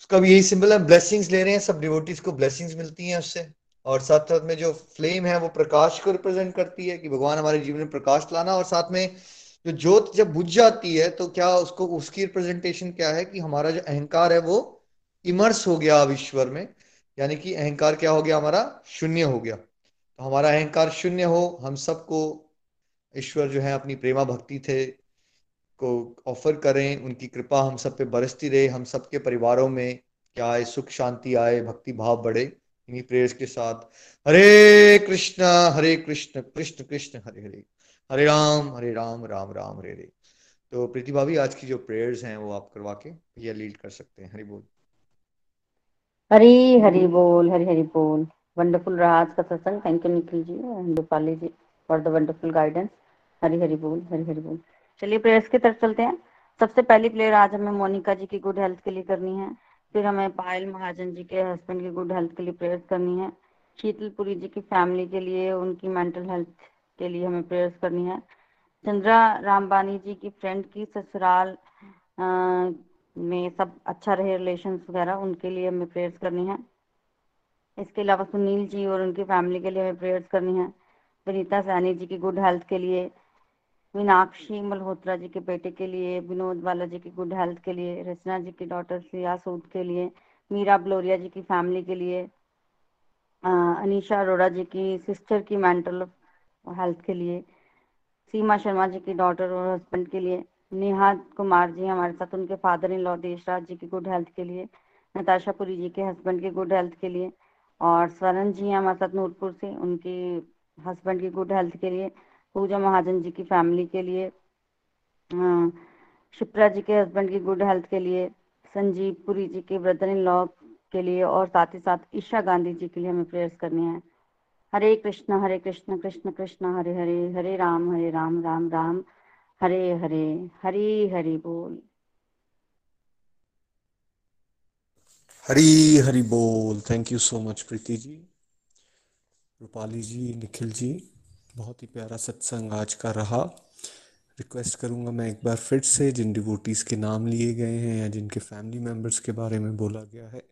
उसका भी यही सिंबल है। ब्लेसिंग्स ले रहे हैं सब। डिवोटीज को ब्लेसिंग्स मिलती हैं उससे। और साथ साथ में जो फ्लेम है, वो प्रकाश को रिप्रेजेंट करती है कि भगवान हमारे जीवन में प्रकाश लाना और साथ में जो ज्योत जब बुझ जाती है तो क्या उसको, उसकी रिप्रेजेंटेशन क्या है कि हमारा जो अहंकार है, वो इमर्स हो गया अब ईश्वर में। यानी कि अहंकार क्या हो गया हमारा? शून्य हो गया। तो हमारा अहंकार शून्य हो, हम सबको ईश्वर जो है, अपनी प्रेमा भक्ति थे को ऑफ़र करें, उनकी कृपा हम सब पे बरसती रहे, हम सबके परिवारों में क्या आए, सुख शांति आए, भक्ति भाव बढ़े। इन्हीं प्रेयर्स के साथ। हरे कृष्णा, हरे कृष्ण कृष्ण कृष्ण, हरे हरे। हरे राम हरे राम राम राम, हरे हरे। तो प्रीति भाभी, आज की जो प्रेयर्स हैं, वो आप करवा के भैया लीड कर सकते हैं। हरि बोल। हरी हरी बोल, हरी हरी बोल। वंडरफुल रहा आज का सत्संग thank you Nikhil ji and Rupali ji for the wonderful guidance Hari Hari बोल, हरी हरी बोल। चलिए प्रेयर्स की तरफ़ चलते हैं। सबसे पहली प्लेयर आज हमें मोनिका जी की गुड हेल्थ के लिए करनी है। फिर हमें पायल महाजन जी के हस्बैंड की गुड हेल्थ के लिए प्रेयर्स करनी है। शीतलपुरी जी की फैमिली के लिए, उनकी मेंटल हेल्थ के लिए हमें प्रेयर्स करनी है। चंद्रा रामबानी जी की फ्रेंड की ससुराल में सब अच्छा रहे रिलेशन वगैरह, उनके लिए हमें प्रेयर्स करनी है। इसके अलावा सुनील जी और उनकी फैमिली के लिए हमें प्रेयर्स करनी है। विनीता सैनी जी की गुड हेल्थ के लिए मीनाक्षी मल्होत्रा जी के बेटे के लिए, विनोद वाला जी की गुड हेल्थ के लिए, रचना जी की डॉटर सिया सूद के लिए, मीरा ब्लोरिया जी की फैमिली के लिए अनीशा अरोड़ा जी की सिस्टर की मेंटल हेल्थ के लिए, सीमा शर्मा जी की डॉटर और हस्बैंड के लिए, नेहा कुमार जी हमारे साथ, उनके father in law Deshraj ji की गुड हेल्थ के लिए, नताशा पुरी जी के हस्बैंड की गुड हेल्थ के लिए और स्वरण जी हमारे साथ नूरपुर से, उनकी हस्बैंड की गुड हेल्थ के लिए पूजा महाजन जी की फैमिली के लिए शिप्रा जी के हस्बैंड की गुड हेल्थ के लिए, संजीव पुरी जी के ब्रदर इन लॉ के लिए और साथ ही साथ ईशा गांधी जी के लिए हमें प्रेयर्स करनी है। हरे कृष्ण हरे कृष्ण कृष्ण कृष्ण, हरे हरे हरे राम हरे राम राम राम, हरे हरे, हरी हरि बोल। हरी हरी बोल। Thank you so much Preeti ji. Rupali ji, Nikhil ji. बहुत ही प्यारा सत्संग आज का रहा। रिक्वेस्ट करूँगा मैं एक बार फिर से, जिन डिवोटीज़ के नाम लिए गए हैं या जिनके फैमिली मेंबर्स के बारे में बोला गया है,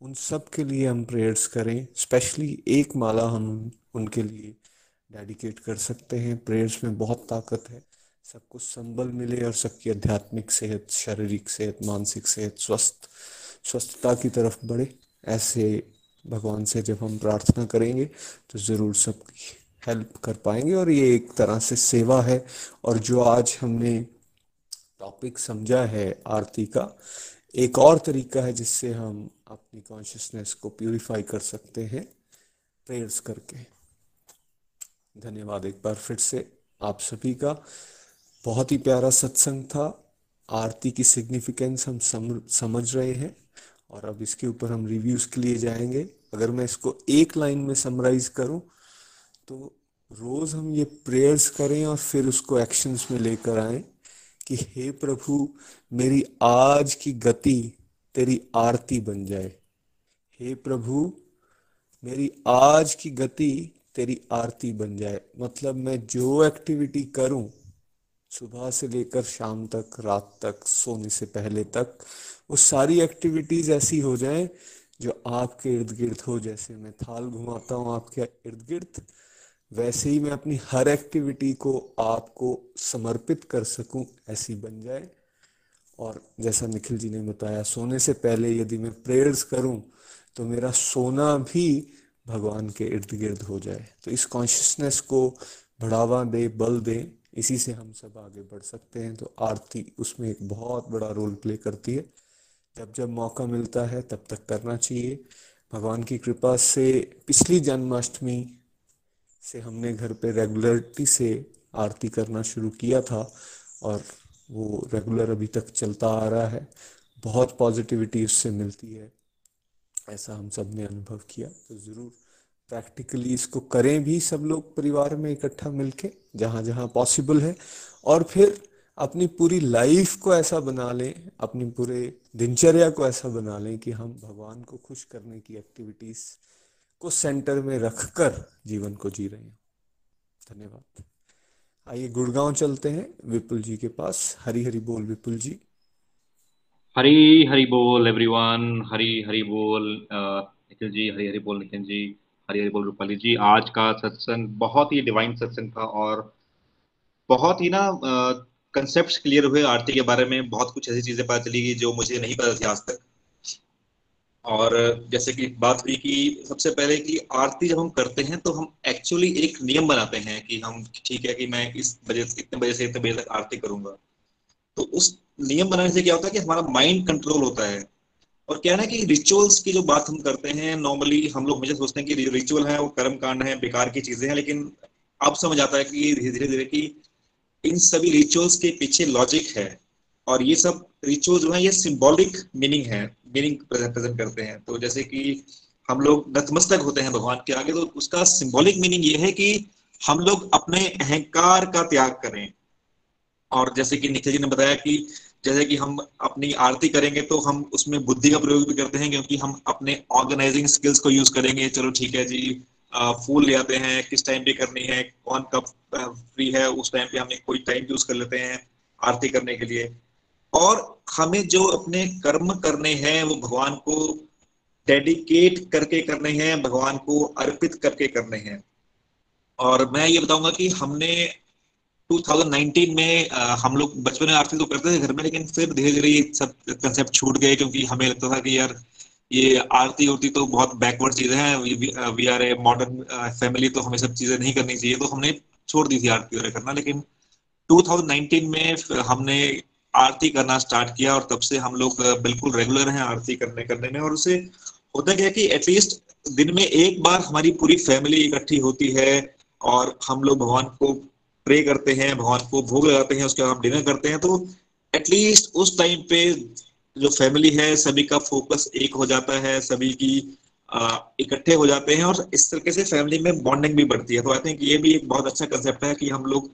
उन सब के लिए हम प्रेयर्स करें। स्पेशली एक माला हम उनके लिए डेडिकेट कर सकते हैं। प्रेयर्स में बहुत ताकत है। सबको संबल मिले और सबकी आध्यात्मिक सेहत, शारीरिक सेहत, मानसिक सेहत, स्वस्थ, स्वस्थता की तरफ़ बढ़े। ऐसे भगवान से जब हम प्रार्थना करेंगे तो ज़रूर सबकी हेल्प कर पाएँगे और ये एक तरह से सेवा है। और जो आज हमने टॉपिक समझा है आरती का, एक और तरीका है जिससे हम अपनी कॉन्शियसनेस को प्यूरिफाई कर सकते हैं प्रेयर्स करके। धन्यवाद एक बार फिर से आप सभी का। बहुत ही प्यारा सत्संग था। आरती की सिग्निफिकेंस हम समझ रहे हैं और अब इसके ऊपर हम रिव्यूज़ के लिए जाएँगे। अगर मैं इसको एक लाइन में समराइज करूँ तो रोज हम ये प्रेयर्स करें और फिर उसको एक्शंस में लेकर आए कि हे प्रभु, मेरी आज की गति तेरी आरती बन जाए। हे प्रभु, मेरी आज की गति तेरी आरती बन जाए। मतलब मैं जो एक्टिविटी करूँ, सुबह से लेकर शाम तक, रात तक, सोने से पहले तक, वो सारी एक्टिविटीज़ ऐसी हो जाए जो आपके इर्द गिर्द हो। जैसे मैं थाल घुमाता हूँ आपके इर्द गिर्द वैसे ही मैं अपनी हर एक्टिविटी को आपको समर्पित कर सकूँ, ऐसी बन जाए। और जैसा निखिल जी ने बताया, सोने से पहले यदि मैं प्रेयर्स करूँ तो मेरा सोना भी भगवान के इर्द गिर्द हो जाए। तो इस कॉन्शियसनेस को बढ़ावा दे, बल दे, इसी से हम सब आगे बढ़ सकते हैं। तो आरती उसमें एक बहुत बड़ा रोल प्ले करती है। जब जब मौका मिलता है, तब तक करना चाहिए। भगवान की कृपा से पिछली जन्माष्टमी से हमने घर पे रेगुलरिटी से आरती करना शुरू किया था और वो रेगुलर अभी तक चलता आ रहा है। बहुत पॉजिटिविटी उससे मिलती है, ऐसा हम सबने अनुभव किया। तो ज़रूर प्रैक्टिकली इसको करें भी सब लोग परिवार में इकट्ठा मिलके, जहाँ जहाँ पॉसिबल है। और फिर अपनी पूरी लाइफ को ऐसा बना लें, अपनी पूरे दिनचर्या को ऐसा बना लें कि हम भगवान को खुश करने की एक्टिविटीज़ को सेंटर में रखकर जीवन को जी रहे हैं। धन्यवाद। आइए गुड़गांव चलते हैं। विपुल जी के पास। हरी हरी बोल विपुल जी। हरी हरी बोल एवरीवन हरी हरी बोल निखिल जी। हरी हरी बोल निखिल जी। हरी हरी बोल रूपाली जी। आज का सत्संग बहुत ही डिवाइन सत्संग था और बहुत ही ना कंसेप्ट क्लियर हुए आरती के बारे में। बहुत कुछ ऐसी चीज़ें पता चली गई जो मुझे नहीं पता थी आज तक। और जैसे कि बात हुई कि सबसे पहले कि आरती जब हम करते हैं तो हम एक्चुअली एक नियम बनाते हैं कि हम ठीक है कि मैं इस बजे इतने बजे से इतने बजे तक आरती करूँगा। तो उस नियम बनाने से क्या होता है कि हमारा माइंड कंट्रोल होता है। और क्या ना कि रिचुअल्स की जो बात हम करते हैं नॉर्मली हम लोग हमेशा सोचते हैं कि रिचुअल है, वो कर्म कांड है, बेकार की चीज़ें हैं, लेकिन अब समझ आता है कि धीरे धीरे कि इन सभी रिचुअल्स के पीछे लॉजिक है। और ये सब रिचुअल जो है, ये सिंबॉलिक मीनिंग है। मीनिंग प्रेजेंट करते हैं। तो जैसे कि हम लोग नतमस्तक होते हैं भगवान के आगे तो उसका सिंबॉलिक मीनिंग ये है कि हम लोग अपने अहंकार का त्याग करें। और जैसे कि निखिल जी ने बताया कि जैसे कि हम अपनी आरती करेंगे तो हम उसमें बुद्धि का प्रयोग भी करते हैं, क्योंकि हम अपने ऑर्गेनाइजिंग स्किल्स को यूज़ करेंगे। चलो ठीक है जी फूल ले आते हैं, किस टाइम पे करनी है, कौन कब फ्री है, उस टाइम पे हमें कोई टाइम यूज़ कर लेते हैं आरती करने के लिए। और हमें जो अपने कर्म करने हैं वो भगवान को डेडिकेट करके करने हैं भगवान को अर्पित करके करने हैं। और मैं ये बताऊँगा कि हमने 2019 में आ, हम लोग बचपन में आरती तो करते थे घर में लेकिन फिर धीरे धीरे ये सब कंसेप्ट छूट गए क्योंकि हमें लगता था कि यार ये आरती उरती तो बहुत बैकवर्ड चीज़ें हैं we are a modern family तो हमें सब चीज़ें नहीं करनी चाहिए तो हमने छोड़ दी थी आरती वगैरह करना। लेकिन 2019 में हमने आरती करना स्टार्ट किया और तब से हम लोग बिल्कुल रेगुलर हैं आरती करने करने में। और उसे होता क्या कि एटलीस्ट दिन में एक बार हमारी पूरी फैमिली इकट्ठी होती है और हम लोग भगवान को प्रे करते हैं, भगवान को भोग लगाते हैं, उसके बाद हम डिनर करते हैं। तो एटलीस्ट उस टाइम पे जो फैमिली है, सभी का फोकस एक हो जाता है, सभी की इकट्ठे हो जाते हैं और इस तरीके से फैमिली में बॉन्डिंग भी बढ़ती है। तो आई थिंक ये भी एक बहुत अच्छा कंसेप्ट है कि हम लोग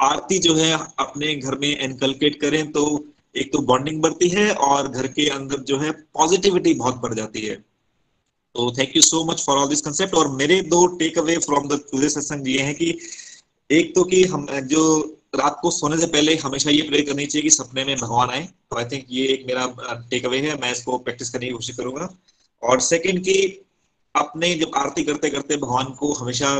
आरती जो है, अपने घर में एनकलकेट करें तो एक तो बॉन्डिंग बढ़ती है और घर के अंदर जो है पॉजिटिविटी बहुत बढ़ जाती है। तो thank you so much for all this concept और मेरे दो टेक अवे फ्रॉम द सत्संग ये हैं कि एक तो कि हम, जो रात को सोने से पहले हमेशा ये प्रे करनी चाहिए कि सपने में भगवान आए। तो आई थिंक ये एक मेरा टेक अवे है, मैं इसको प्रैक्टिस करने की कोशिश करूँगा। और सेकंड कि अपने जब आरती करते करते भगवान को हमेशा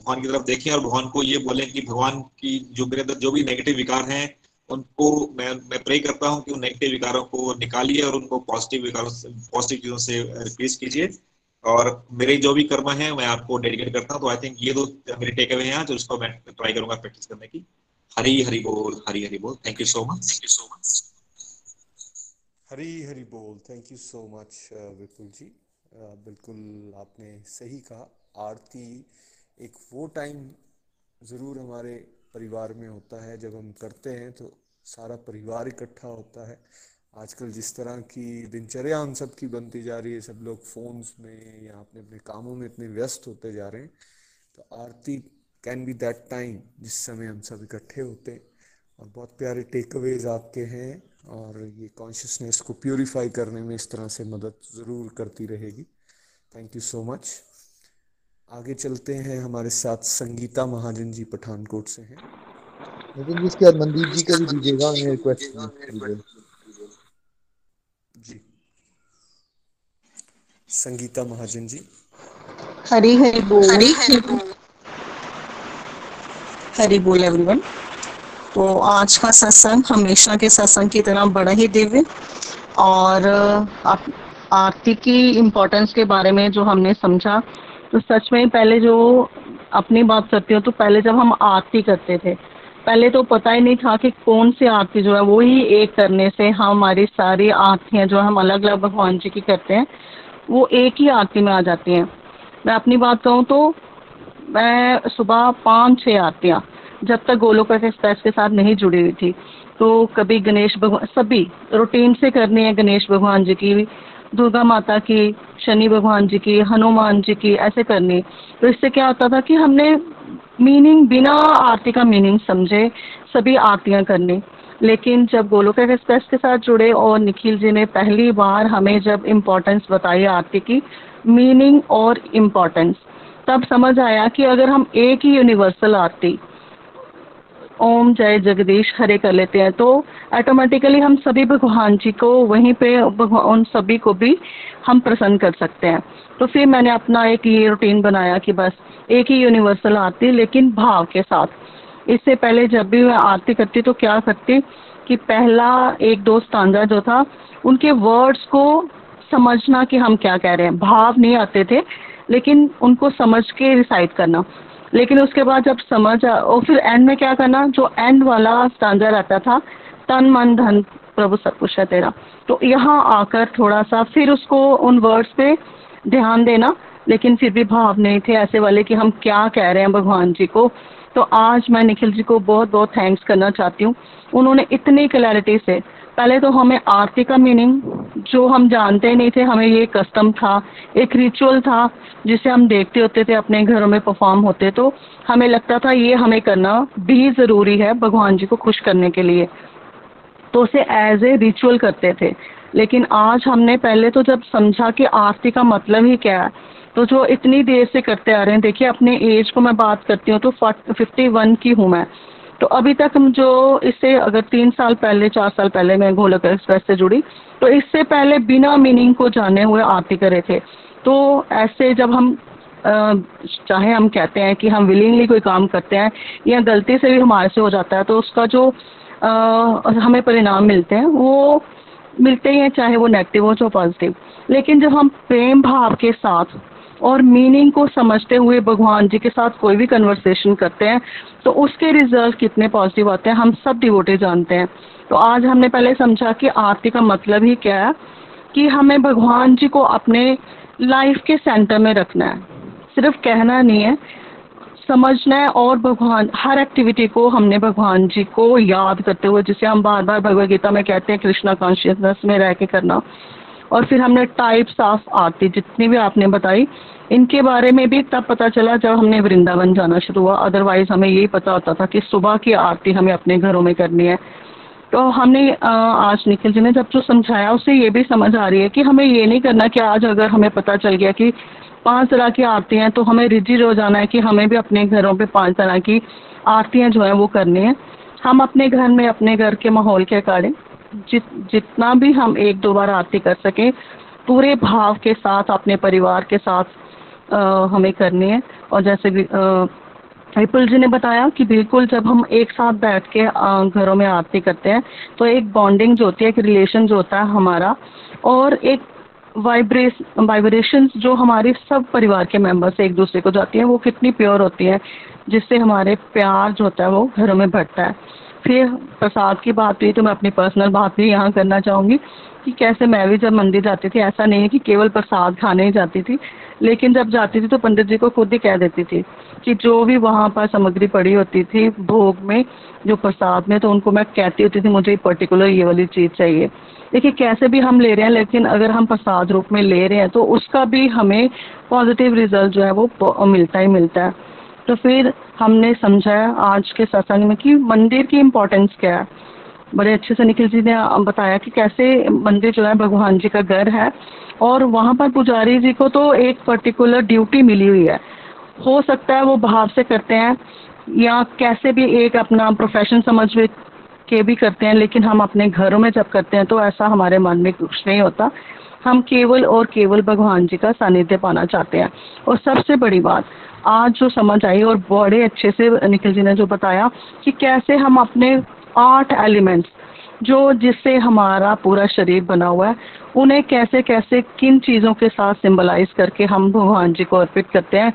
भगवान की तरफ़ देखें और भगवान को ये बोले कि भगवान की जो मेरे अंदर जो भी नेगेटिव विकार हैं उनको मैं मैं प्रे करता हूँ कि उन नेगेटिव विकारों को निकालिए और उनको पॉजिटिव विकारों से पॉजिटिव चीज़ों से रिप्लेस कीजिए। और मेरे जो भी कर्म है मैं आपको डेडिकेट करता हूँ। तो आई थिंक ये दो मेरे टेक अवे हैं जो उसको मैं ट्राई करूँगा प्रैक्टिस करने की। हरी हरी बोल हरी हरी बोल। Thank you so much thank you so much Hari Hari बोल। Thank you so much Vipul ji. uh, बिल्कुल आपने सही कहा। आरती एक वो टाइम ज़रूर हमारे परिवार में होता है। जब हम करते हैं तो सारा परिवार इकट्ठा होता है। आजकल जिस तरह की दिनचर्या हम सब की बनती जा रही है, सब लोग फोन्स में या अपने अपने कामों में इतने व्यस्त होते जा रहे हैं तो आरती कैन बी दैट टाइम जिस समय हम सब इकट्ठे होते हैं। और बहुत प्यारे टेक अवेज आपके हैं और ये कॉन्शियसनेस को प्योरीफाई करने में इस तरह से मदद ज़रूर करती रहेगी। थैंक यू सो मच आगे चलते हैं हमारे साथ संगीता महाजन जी पठानकोट से हैं। लेकिन इसके बाद मनदीप जी का भी दीजिएगा उन्हें रिक्वेस्ट जी संगीता महाजन जी। हरी हरी बोल। हरी बोल। एवरीवन तो आज का सत्संग हमेशा के सत्संग की तरह बड़ा ही दिव्य और आरती की इम्पोर्टेंस के बारे में जो हमने समझा तो सच में पहले जो अपनी बात करती हूँ तो पहले जब हम आरती करते थे, पहले तो पता ही नहीं था कि कौन सी आरती जो है, वो ही एक करने से हमारी सारी आरतियाँ जो हम अलग अलग भगवान जी की करते हैं, वो एक ही आरती में आ जाती हैं। मैं अपनी बात कहूँ तो मैं सुबह पाँच छः आरतियाँ, जब तक गोलोक एक्सप्रेस के साथ नहीं जुड़ी हुई थी तो कभी गणेश भगवान, सभी रूटीन से करनी है गणेश भगवान जी की दुर्गा माता की, शनि भगवान जी की, हनुमान जी की, ऐसे करनी। तो इससे क्या होता था कि हमने मीनिंग बिना आरती का मीनिंग समझे, सभी आरतियाँ करनी। लेकिन जब गोलोक एक्सप्रेस के साथ जुड़े और निखिल जी ने पहली बार हमें जब इम्पोर्टेंस बताई आरती की मीनिंग और इम्पोर्टेंस तब समझ आया कि अगर हम एक ही यूनिवर्सल आरती ओम जय जगदीश, हरे कर लेते हैं। तो ऑटोमेटिकली हम सभी भगवान जी को, वहीं पे उन सभी को भी हम प्रसन्न कर सकते हैं। तो फिर मैंने अपना एक ये रूटीन बनाया कि बस एक ही यूनिवर्सल आरती, लेकिन भाव के साथ। इससे पहले जब भी मैं आरती करती तो क्या करती कि पहला एक दो स्टांजा जो था, उनके वर्ड्स को समझना कि हम क्या कह रहे हैं। भाव नहीं आते थे, लेकिन उनको समझ के रिसाइट करना। लेकिन उसके बाद जब समझ और फिर एंड में क्या करना, जो एंड वाला स्टांजा रहता था, तन, मन, धन, प्रभु, सब कुछ है तेरा। तो यहाँ आकर थोड़ा सा फिर उसको उन वर्ड्स पे ध्यान देना, लेकिन फिर भी भाव नहीं थे ऐसे वाले कि हम क्या कह रहे हैं भगवान जी को। तो आज मैं निखिल जी को बहुत बहुत थैंक्स करना चाहती हूँ। उन्होंने इतनी क्लैरिटी से पहले तो हमें आरती का मीनिंग जो हम जानते नहीं थे, हमें ये कस्टम था, एक रिचुअल था, जिसे हम देखते होते थे, अपने घरों में परफॉर्म होते तो हमें लगता था ये हमें करना भी ज़रूरी है, भगवान जी को खुश करने के लिए। तो उसे एज ए रिचुअल करते थे। लेकिन आज हमने पहले तो जब समझा कि आरती का मतलब ही क्या है तो जो इतनी देर से करते आ रहे हैं, देखिए, अपने एज को मैं बात करती हूँ तो फिफ्टी वन की हूँ मैं। तो अभी तक हम जो इससे अगर तीन साल पहले चार साल पहले मैं गोलक एक्सप्रेस से जुड़ी तो इससे पहले बिना मीनिंग को जाने हुए आरती करे थे। तो ऐसे जब हम चाहे हम कहते हैं कि हम विलिंगली कोई काम करते हैं या गलती से भी हमारे से हो जाता है तो उसका जो आ, हमें परिणाम मिलते हैं वो मिलते ही हैं चाहे वो नेगेटिव हो चाहे पॉजिटिव लेकिन जब हम प्रेम भाव के साथ और मीनिंग को समझते हुए भगवान जी के साथ कोई भी कन्वर्सेशन करते हैं तो उसके रिज़ल्ट कितने पॉजिटिव आते हैं, हम सब डिवोटे जानते हैं। तो आज हमने पहले समझा कि आरती का मतलब ही क्या है, कि हमें भगवान जी को अपने लाइफ के सेंटर में रखना है। सिर्फ़ कहना नहीं है, समझना है और भगवान, हर एक्टिविटी को हमने भगवान जी को याद करते हुए, जिसे हम बार बार भगवत गीता में कहते हैं कृष्णा कॉन्शियसनेस में रह के करना। और फिर हमने टाइप्स ऑफ़ आरती जितनी भी आपने बताई, इनके बारे में भी तब पता चला जब हमने वृंदावन जाना शुरू हुआ। अदरवाइज़ हमें यही पता होता था कि सुबह की आरती हमें अपने घरों में करनी है। तो हमने आज निखिल जी ने जब जो समझाया उससे ये भी समझ आ रही है कि हमें ये नहीं करना कि आज अगर हमें पता चल गया कि पाँच तरह की आरती हैं तो हमें रिजिड हो जाना है कि हमें भी अपने घरों पे पाँच तरह की आरतियाँ जो है वो करनी है। हम अपने घर में, अपने घर के माहौल के अकॉर्डिंग जित जितना भी हम एक दो बार आरती कर सकें पूरे भाव के साथ अपने परिवार के साथ आ, हमें करनी है। और जैसे भी विपुल जी ने बताया कि बिल्कुल जब हम एक साथ बैठ के घरों में आरती करते हैं तो एक बॉन्डिंग जो होती है एक रिलेशन जो होता है हमारा और एक वाइब्रेस वाइब्रेशन जो हमारे सब परिवार के मेंबर से एक दूसरे को जाती है वो कितनी प्योर होती है जिससे हमारे प्यार जो होता है वो घरों में बढ़ता है। फिर प्रसाद की बात हुई तो मैं अपनी पर्सनल बात भी यहाँ करना चाहूँगी कि कैसे मैं भी जब मंदिर जाती थी। ऐसा नहीं है कि केवल प्रसाद खाने ही जाती थी, लेकिन जब जाती थी तो पंडित जी को खुद ही कह देती थी कि जो भी वहाँ पर सामग्री पड़ी होती थी भोग में, जो प्रसाद में तो उनको मैं कहती होती थी, मुझे पर्टिकुलर ये वाली चीज़ चाहिए। देखिए, कैसे भी हम ले रहे हैं, लेकिन अगर हम प्रसाद रूप में ले रहे हैं तो उसका भी हमें पॉजिटिव रिज़ल्ट जो है वो मिलता ही मिलता है। तो फिर हमने समझा आज के सत्संग में कि मंदिर की इम्पोर्टेंस क्या है। बड़े अच्छे से निखिल जी ने बताया कि कैसे मंदिर जो है भगवान जी का घर है और वहाँ पर पुजारी जी को तो एक पर्टिकुलर ड्यूटी मिली हुई है। हो सकता है वो भाव से करते हैं या कैसे भी एक अपना प्रोफेशन समझ के भी करते हैं, लेकिन हम अपने घरों में जब करते हैं तो ऐसा हमारे मन में कुछ नहीं होता। हम केवल और केवल भगवान जी का सानिध्य पाना चाहते हैं। और सबसे बड़ी बात आज जो समझ आई और बड़े अच्छे से निखिल जी ने जो बताया कि कैसे हम अपने आठ एलिमेंट्स जो जिससे हमारा पूरा शरीर बना हुआ है, उन्हें कैसे कैसे, किन चीज़ों के साथ सिंबलाइज करके हम भगवान जी को अर्पित करते हैं,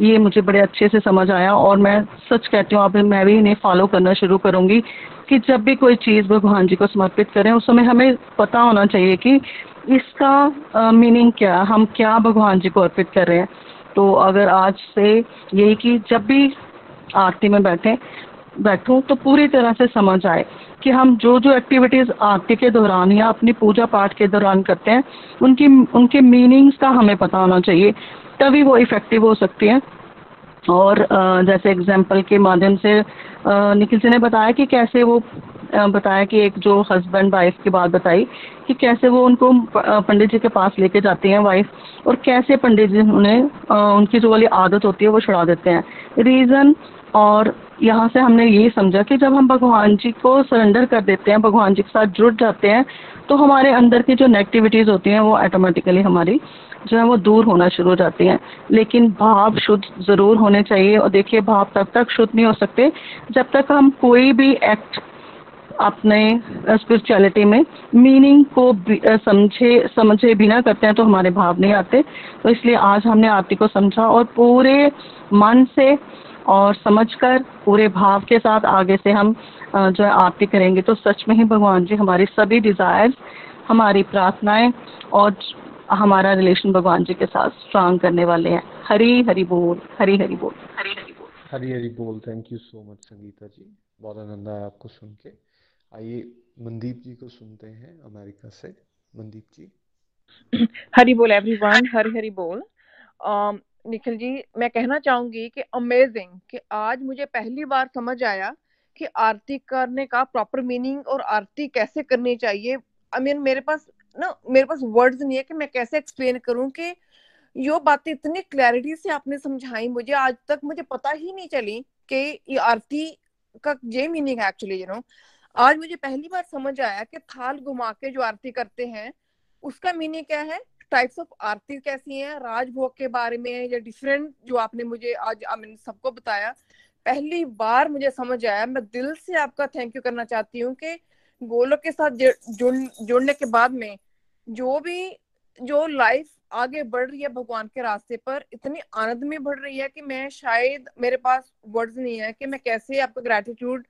ये मुझे बड़े अच्छे से समझ आया और मैं सच कहती हूँ अब मैं भी इन्हें फॉलो करना शुरू करूँगी कि जब भी कोई चीज़ भगवान जी को समर्पित करें, उस समय हमें पता होना चाहिए कि इसका मीनिंग क्या हम क्या भगवान जी को अर्पित कर रहे हैं। तो अगर आज से यही कि जब भी आरती में बैठे, बैठूं तो पूरी तरह से समझ आए कि हम जो जो एक्टिविटीज़ आरती के दौरान या अपनी पूजा पाठ के दौरान करते हैं, उनकी, उनके मीनिंग्स का हमें पता होना चाहिए, तभी वो इफ़ेक्टिव हो सकती हैं। और जैसे एग्ज़ाम्पल के माध्यम से निखिल जी ने बताया कि कैसे वो बताया कि एक जो हस्बैंड वाइफ की बात बताई कि कैसे वो उनको पंडित जी के पास लेके जाते हैं वाइफ और कैसे पंडित जी उन्हें उनकी जो वाली आदत होती है वो छुड़ा देते हैं। रीज़न और यहाँ से हमने ये समझा कि जब हम भगवान जी को सरेंडर कर देते हैं, भगवान जी के साथ जुड़ जाते हैं तो हमारे अंदर की जो नेगेटिविटीज़ होती हैं वो ऑटोमेटिकली हमारी जो है वो दूर होना शुरू हो जाती हैं। लेकिन भाव शुद्ध ज़रूर होने चाहिए और देखिए, भाव तब तक शुद्ध नहीं हो सकते जब तक हम कोई भी एक्ट अपने स्पिरिचुअलिटी में मीनिंग को समझे समझे बिना करते हैं तो हमारे भाव नहीं आते। तो इसलिए आज हमने आरती को समझा और पूरे मन से और समझकर पूरे भाव के साथ आगे से हम जो है आरती करेंगे। तो सच में ही भगवान जी हमारी सभी डिजायर्स हमारी प्रार्थनाएँ और हमारा रिलेशन भगवान जी के साथ स्ट्रांग करने वाले हैं। हरी हरी बोल हरी हरि बोल। हरी हरि बोल। हरी हरी बोल। Thank you so much Sangeeta ji. बहुत आनंद आया आपको सुन के। आइए मनदीप जी को सुनते हैं अमेरिका से। मनदीप जी। हरी बोल एवरीवन हरी हरी बोल। निखिल जी मैं कहना चाहूँगी कि अमेजिंग कि आज मुझे पहली बार समझ आया कि आरती करने का प्रॉपर मीनिंग और आरती कैसे करनी चाहिए। आई I मीन mean, मेरे पास ना मेरे पास वर्ड्स नहीं है कि मैं कैसे एक्सप्लेन करूँ कि यो बातें इतनी क्लैरिटी से आपने समझाई मुझे। आज तक मुझे पता ही नहीं चली कि ये आरती का ये मीनिंग है एक्चुअली यू नो आज मुझे पहली बार समझ आया कि थाल घुमा के जो आरती करते हैं, उसका मीनिंग क्या है? टाइप्स ऑफ़ आरती कैसी हैं? राजभोग के बारे में या डिफरेंट जो आपने मुझे आज आई सबको बताया। पहली बार मुझे समझ आया, मैं दिल से आपका थैंक यू करना चाहती हूँ कि गोलोक के साथ जुड़ जुड़ने के बाद में जो भी, जो लाइफ आगे बढ़ रही है भगवान के रास्ते पर, इतनी आनंद में बढ़ रही है कि मैं शायद, मेरे पास वर्ड्स नहीं है कि मैं कैसे आपका ग्रेटिट्यूड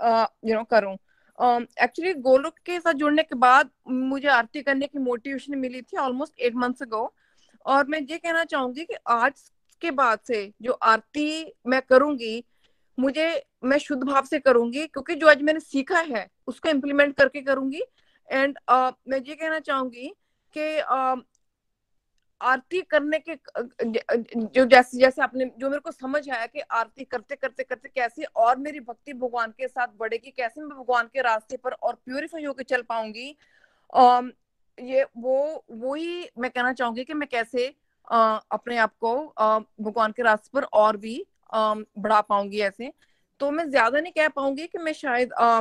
यू नो करूँ। एक्चुअली गोलोक के साथ जुड़ने के बाद मुझे आरती करने की मोटिवेशन मिली थी ऑलमोस्ट एट मंथ्स अगो और मैं ये कहना चाहूँगी कि आज के बाद से जो आरती मैं करूँगी मुझे मैं शुद्ध भाव से करूँगी क्योंकि जो आज मैंने सीखा है उसको इम्प्लीमेंट करके करूँगी। एंड uh, मैं ये कहना चाहूँगी कि uh, आरती करने के जो जैसे जैसे आपने जो मेरे को समझ आया कि आरती करते करते करते कैसे और मेरी भक्ति भगवान के साथ बढ़ेगी कैसे मैं भगवान के रास्ते पर और प्योरीफाई होकर चल पाऊँगी ये वो वो ही मैं कहना चाहूँगी कि मैं कैसे आ, अपने आप को भगवान के रास्ते पर और भी आ, बढ़ा पाऊँगी ऐसे। तो मैं ज़्यादा नहीं कह पाऊँगी कि मैं शायद आ,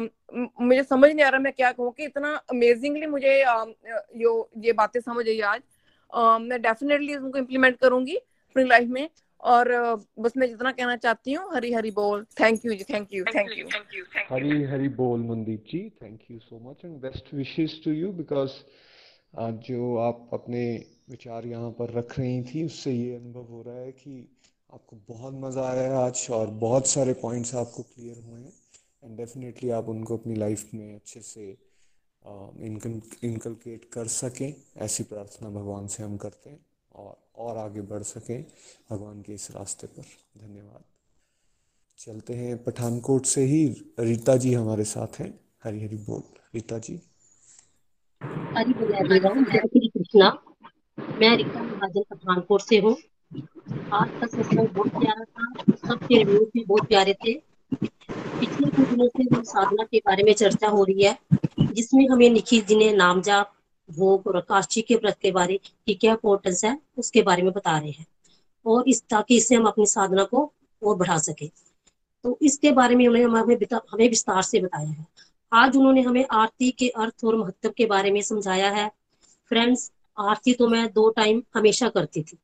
मुझे समझ नहीं आ रहा मैं क्या कहूँ कि इतना अमेजिंगली मुझे आ, यो ये बातें समझ आई आज। मैं डेफिनेटली उनको इम्प्लीमेंट करूँगी अपनी लाइफ में और बस मैं जितना कहना चाहती हूँ हरी हरी बोल। Thank you ji thank you thank you Hari Hari बोल Mandeep ji thank you so much and best wishes to you because जो आप अपने विचार यहाँ पर रख रही थी उससे ये अनुभव हो रहा है कि आपको बहुत मज़ा आया है आज और बहुत सारे पॉइंट्स आपको क्लियर हुए हैं। एंड डेफिनेटली आप उनको अपनी लाइफ में अच्छे से इनकलकेट कर सकें, ऐसी प्रार्थना भगवान से हम करते हैं और और आगे बढ़ सकें भगवान के इस रास्ते पर। धन्यवाद। चलते हैं पठानकोट से ही। रीता जी हमारे साथ हैं। हरी हरी बोल। रीता जी। हरी बोल कृष्णा। मैं रीता महाजन पठानकोट से हूँ। आज का सत्संग बहुत प्यारा था। सबके रिव्यूज़ भी बहुत प्यारे थे। दिनों से जो साधना के बारे में चर्चा हो रही है, जिसमें हमें निखिल जी ने नाम जाप भोग और काशी के व्रत के बारे की क्या इंपोर्टेंस है, उसके बारे में बता रहे हैं। और इस, ताकि इससे हम अपनी साधना को और बढ़ा सके। तो इसके बारे में उन्होंने हमें हमें विस्तार से बताया है। आज उन्होंने हमें आरती के अर्थ और महत्व के बारे में समझाया है। फ्रेंड्स आरती तो मैं दो टाइम हमेशा करती थी,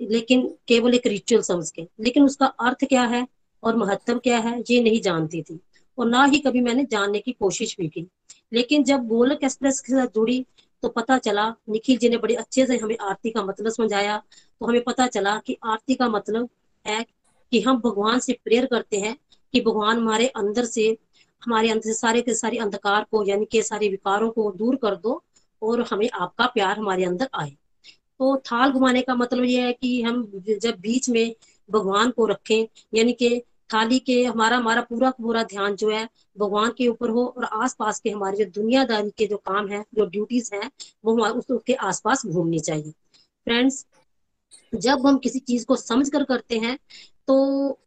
लेकिन केवल एक रिचुअल समझ के। लेकिन उसका अर्थ क्या है और महत्व क्या है, ये नहीं जानती थी। और ना ही कभी मैंने जानने की कोशिश भी की। लेकिन जब गोलक एक्सप्रेस के साथ जुड़ी तो पता चला, निखिल जी ने बड़े अच्छे से हमें आरती का मतलब समझाया। तो हमें पता चला कि आरती का मतलब है कि हम भगवान से प्रेयर करते हैं, कि भगवान हमारे अंदर से, हमारे अंदर से सारे के सारे अंधकार को, यानी के सारे विकारों को दूर कर दो और हमें आपका प्यार हमारे अंदर आए। तो थाल घुमाने का मतलब यह है कि हम जब बीच में भगवान को रखें, यानी कि थाली के हमारा हमारा पूरा पूरा ध्यान जो है भगवान के ऊपर हो और आसपास के हमारे जो दुनियादारी के जो काम है जो ड्यूटीज़ है वो हमारे उस, उसके आसपास घूमनी चाहिए। फ्रेंड्स जब हम किसी चीज़ को समझ कर करते हैं तो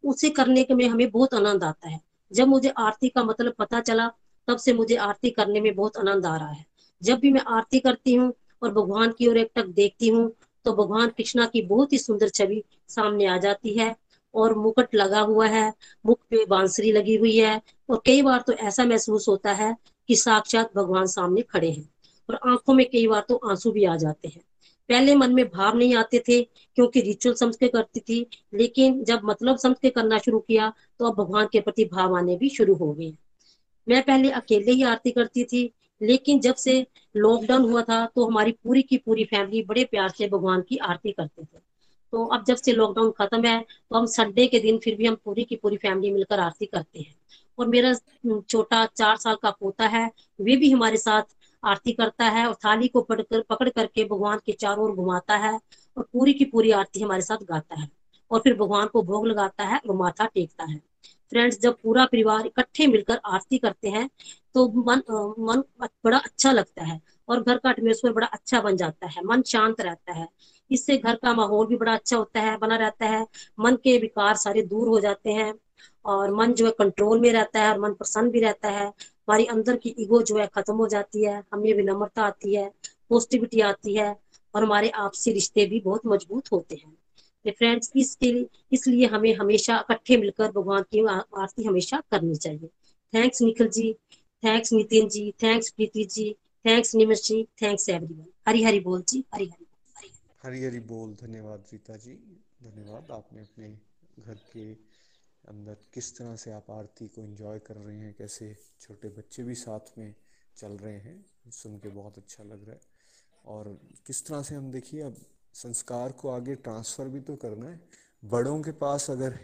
उसे करने के में हमें बहुत आनंद आता है। जब मुझे आरती का मतलब पता चला तब से मुझे आरती करने में बहुत आनंद आ रहा है। जब भी मैं आरती करती हूँ और भगवान की ओर एक टक देखती हूँ तो भगवान कृष्णा की बहुत ही सुंदर छवि सामने आ जाती है। और मुकुट लगा हुआ है, मुख पे बांसुरी लगी हुई है और कई बार तो ऐसा महसूस होता है कि साक्षात भगवान सामने खड़े हैं और आँखों में कई बार तो आँसू भी आ जाते हैं। पहले मन में भाव नहीं आते थे क्योंकि रिचुअल समझ के करती थी, लेकिन जब मतलब समझ के करना शुरू किया तो अब भगवान के प्रति भाव आने भी शुरू हो गए मैं पहले अकेले ही आरती करती थी, लेकिन जब से लॉकडाउन हुआ था तो हमारी पूरी की पूरी फैमिली बड़े प्यार से भगवान की आरती करते थे। तो अब जब से लॉकडाउन खत्म है तो हम संडे के दिन फिर भी हम पूरी की पूरी फैमिली मिलकर आरती करते हैं। और मेरा छोटा चार साल का पोता है, वे भी हमारे साथ आरती करता है और थाली को पकड़ पकड़ करके भगवान के चारों ओर घुमाता है और पूरी की पूरी आरती हमारे साथ गाता है। और फिर भगवान को भोग लगाता है और माथा टेकता है। फ्रेंड्स जब पूरा परिवार इकट्ठे मिलकर आरती करते हैं तो मन मन बड़ा अच्छा लगता है और घर का एटमोसफेयर बड़ा अच्छा बन जाता है। मन शांत रहता है। इससे घर का माहौल भी बड़ा अच्छा होता है, बना रहता है। मन के विकार सारे दूर हो जाते हैं और मन जो है कंट्रोल में रहता है और मन प्रसन्न भी रहता है। हमारी अंदर की ईगो जो है खत्म हो जाती है, हमें विनम्रता आती है पॉजिटिविटी आती है और हमारे आपसी रिश्ते भी बहुत मज़बूत होते हैं। फ्रेंड्स इसके इसलिए हमें हमेशा इकट्ठे मिलकर भगवान की आरती हमेशा करनी चाहिए। Thanks Nikhil ji thanks Nitin ji thanks Preeti ji thanks Nimish ji thanks everyone Hari Hari बोल जी, हरी हरी। हरी हरी बोल। धन्यवाद रीता जी। धन्यवाद। आपने अपने घर के अंदर किस तरह से आप आरती को एंजॉय कर रहे हैं, कैसे छोटे बच्चे भी साथ में चल रहे हैं, सुन के बहुत अच्छा लग रहा है। और किस तरह से हम देखिए, अब संस्कार को आगे ट्रांसफ़र भी तो करना है। बड़ों के पास अगर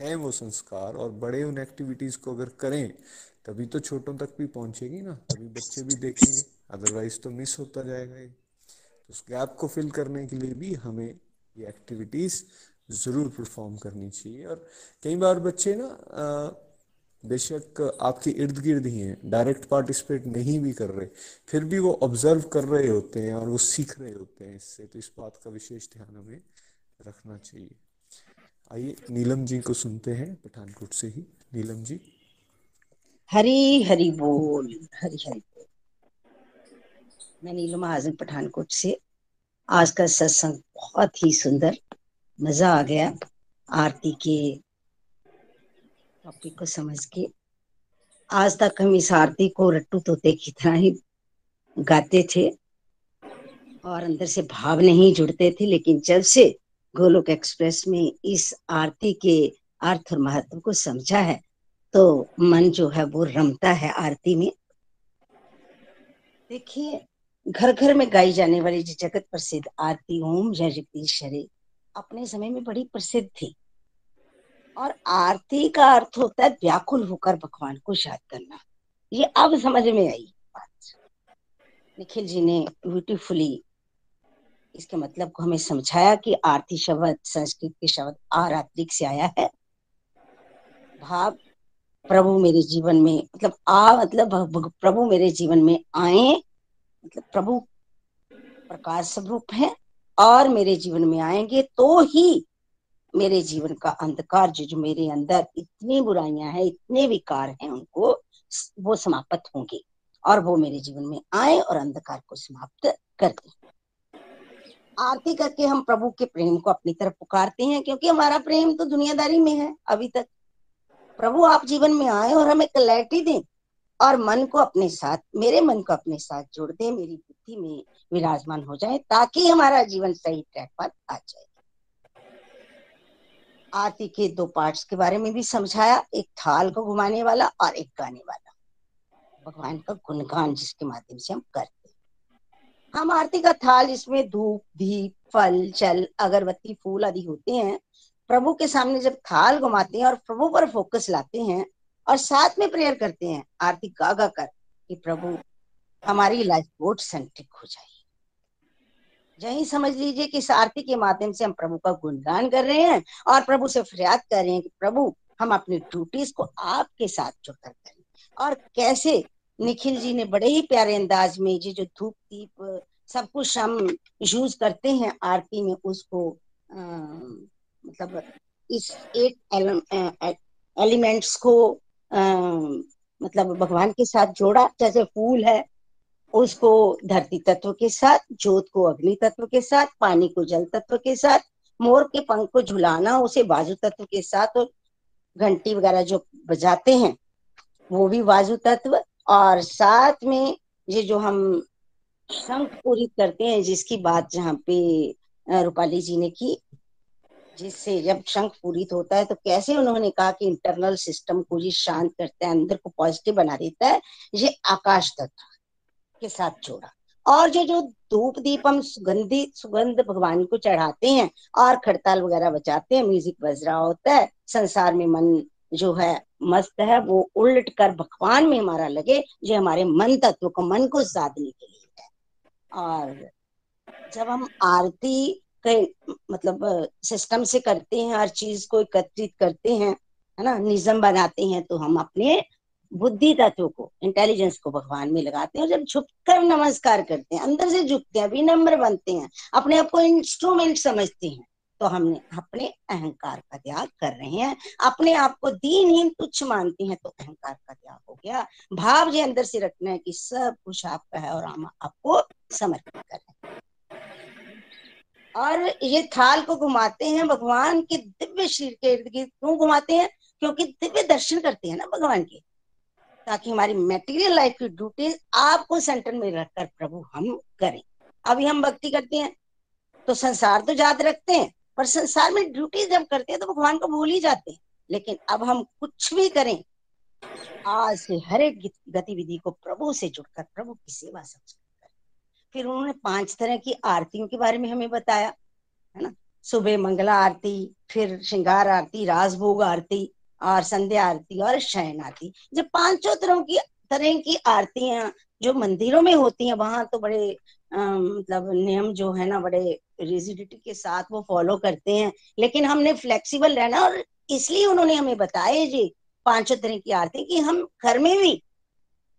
है वो संस्कार और बड़े उन एक्टिविटीज़ को अगर करें, तभी तो छोटों तक भी पहुंचेगी ना, तभी बच्चे भी देखेंगे। अदरवाइज़ तो मिस होता जाएगा ये। तो उस गैप को फिल करने के लिए भी हमें ये एक्टिविटीज़ ज़रूर परफॉर्म करनी चाहिए। और कई बार बच्चे ना बेशक आपके इर्द गिर्द ही हैं डायरेक्ट पार्टिसिपेट नहीं भी कर रहे, फिर भी वो ऑब्ज़र्व कर रहे होते हैं और वो सीख रहे होते हैं इससे। तो इस बात का विशेष ध्यान हमें रखना चाहिए। आइए, नीलम जी को सुनते हैं, पठानकोट से ही। नीलम जी। हरी हरी बोल, हरी हरी। मैं नीलम हाजन पठानकोट से। आज का सत्संग बहुत ही सुंदर। मज़ा आ गया आरती के टॉपिक को समझ के। आज तक हम इस आरती को रट्टू तोते की तरह ही गाते थे और अंदर से भाव नहीं जुड़ते थे, लेकिन जब से गोलोक एक्सप्रेस में इस आरती के अर्थ और महत्व को समझा है तो मन जो है वो रमता है आरती में। देखिए घर घर में गाई जाने वाली जो जगत प्रसिद्ध आरती ओम जय जगदीश हरे अपने समय में बड़ी प्रसिद्ध थी। और आरती का अर्थ होता है व्याकुल होकर भगवान को याद करना। ये अब समझ में आई बात। निखिल जी ने ब्यूटीफुली इसके मतलब को हमें समझाया कि आरती शब्द संस्कृत के शब्द आरात्रिक से आया है। भाव, प्रभु मेरे जीवन में मतलब आ मतलब प्रभु मेरे जीवन में आए मतलब प्रभु प्रकाश स्वरूप है और मेरे जीवन में आएँगे तो ही मेरे जीवन का अंधकार, जो जो मेरे अंदर इतनी बुराइयाँ हैं, इतने विकार हैं, उनको वो समाप्त होंगे और वो मेरे जीवन में आए और अंधकार को समाप्त कर दे आरती करके हम प्रभु के प्रेम को अपनी तरफ़ पुकारते हैं, क्योंकि हमारा प्रेम तो दुनियादारी में है, अभी तक। प्रभु, आप जीवन में आए और हमें क्लैरिटी दें और मन को अपने साथ, मेरे मन को अपने साथ जोड़ दे, मेरी बुद्धि में विराजमान हो जाए, ताकि हमारा जीवन सही ट्रैक पर आ जाए। आरती के दो पार्ट्स के बारे में भी समझाया, एक थाल को घुमाने वाला और एक गाने वाला। भगवान का गुणगान जिसके माध्यम से हम करते हम आरती का थाल जिसमें धूप, दीप, फल, जल, अगरबत्ती, फूल आदि होते हैं, प्रभु के सामने जब थाल घुमाते हैं और प्रभु पर फोकस लाते हैं और साथ में प्रेयर करते हैं आरती गा गा कर कि प्रभु हमारी लाइफ बहुत सेंट्रिक हो जाए यही समझ लीजिए कि इस आरती के माध्यम से हम प्रभु का गुणगान कर रहे हैं और प्रभु से फरियाद कर रहे हैं कि प्रभु हम अपनी ड्यूटीज़ को आपके साथ जुड़कर करें। और कैसे निखिल जी ने बड़े ही प्यारे अंदाज में ये जो धूप दीप सब कुछ हम यूज़ करते हैं आरती में उसको आ, मतलब इस एट एलिमेंट्स को मतलब भगवान के साथ जोड़ा, जैसे फूल है, उसको धरती तत्व के साथ, जोत को अग्नि तत्व के साथ, पानी को जल तत्व के साथ, मोर के पंख को झुलाना, उसे बाजू तत्व के साथ और घंटी वगैरह जो बजाते हैं, वो भी बाजू तत्व। और साथ में ये जो हम शंख पूरी करते हैं, जिसकी बात जहाँ पे रूपाली जी ने की जिससे जब शंख पूरित होता है तो कैसे उन्होंने कहा कि इंटरनल सिस्टम को ये शांत करता है, अंदर को पॉजिटिव बना देता है? ये आकाश तत्व के साथ जोड़ा। और जो जो धूप दीप हम सुगंधी, सुगंध भगवान को चढ़ाते हैं, और खड़ताल वगैरह बचाते हैं म्यूज़िक बज रहा होता है, संसार में मन जो है, मस्त है, वो उलट कर भगवान में हमारा लगे जो हमारे मन तत्व को, मन को साधने के लिए है। और जब हम आरती के मतलब सिस्टम से करते हैं, हर चीज़ को एकत्रित करते हैं, है ना? निजम बनाते हैं तो हम अपने बुद्धि तत्व को इंटेलिजेंस को भगवान में लगाते हैं और जब झुककर नमस्कार करते हैं, अंदर से झुकते हैं, विनम्र बनते हैं, अपने आप को इंस्ट्रूमेंट समझते हैं तो हमने अपने अहंकार का त्याग कर रहे हैं। अपने आप को दीनहीन तुच्छ मानते हैं तो अहंकार का त्याग हो गया। भाव जो अंदर से रखना है कि सब कुछ आपका है और हम आपको समर्पित कर रहे हैं। और ये थाल को घुमाते हैं, भगवान के दिव्य शरीर के इर्द गिर्द क्यों घुमाते हैं? क्योंकि दिव्य दर्शन करते हैं ना भगवान के। ताकि हमारी मेटीरियल लाइफ की ड्यूटीज़ आपको सेंटर में रखकर प्रभु हम करें। अभी हम भक्ति करते हैं तो संसार तो याद रखते हैं, पर संसार में ड्यूटी जब करते हैं तो भगवान को भूल ही जाते हैं। लेकिन अब हम कुछ भी करें, आज से हर एक गतिविधि को प्रभु से जुड़कर, प्रभु की सेवा समझ कर फिर उन्होंने पाँच तरह की आरतियों के बारे में हमें बताया, है ना? सुबह मंगला आरती, फिर श्रृंगार आरती राजभोग आरती, और संध्या आरती, और शयन आरती। जब पाँचों तरह की तरह की आरतियाँ जो मंदिरों में होती हैं, वहाँ तो बड़े मतलब नियम जो है ना, बड़े रिजिडिटी के साथ वो फॉलो करते हैं। लेकिन हमने फ्लेक्सिबल रहना, और इसलिए उन्होंने हमें बताया जी पाँचों तरह की आरती कि हम घर में भी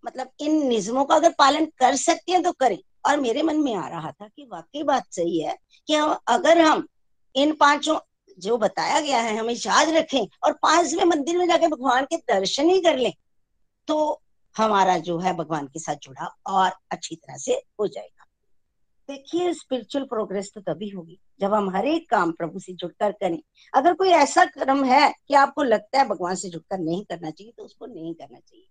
मतलब इन निजमों का अगर पालन कर सकते हैं तो करें। और मेरे मन में आ रहा था कि वाकई बात सही है कि अगर हम इन पाँचों, जो बताया गया है, हमें याद रखें और पाँचवें मंदिर में जाके भगवान के दर्शन ही कर लें तो हमारा जो है भगवान के साथ जुड़ा और अच्छी तरह से हो जाएगा। देखिए स्पिरिचुअल प्रोग्रेस तो तभी होगी जब हम हर एक काम प्रभु से जुड़कर करें। अगर कोई ऐसा कर्म है कि आपको लगता है भगवान से जुड़कर नहीं करना चाहिए तो उसको नहीं करना चाहिए।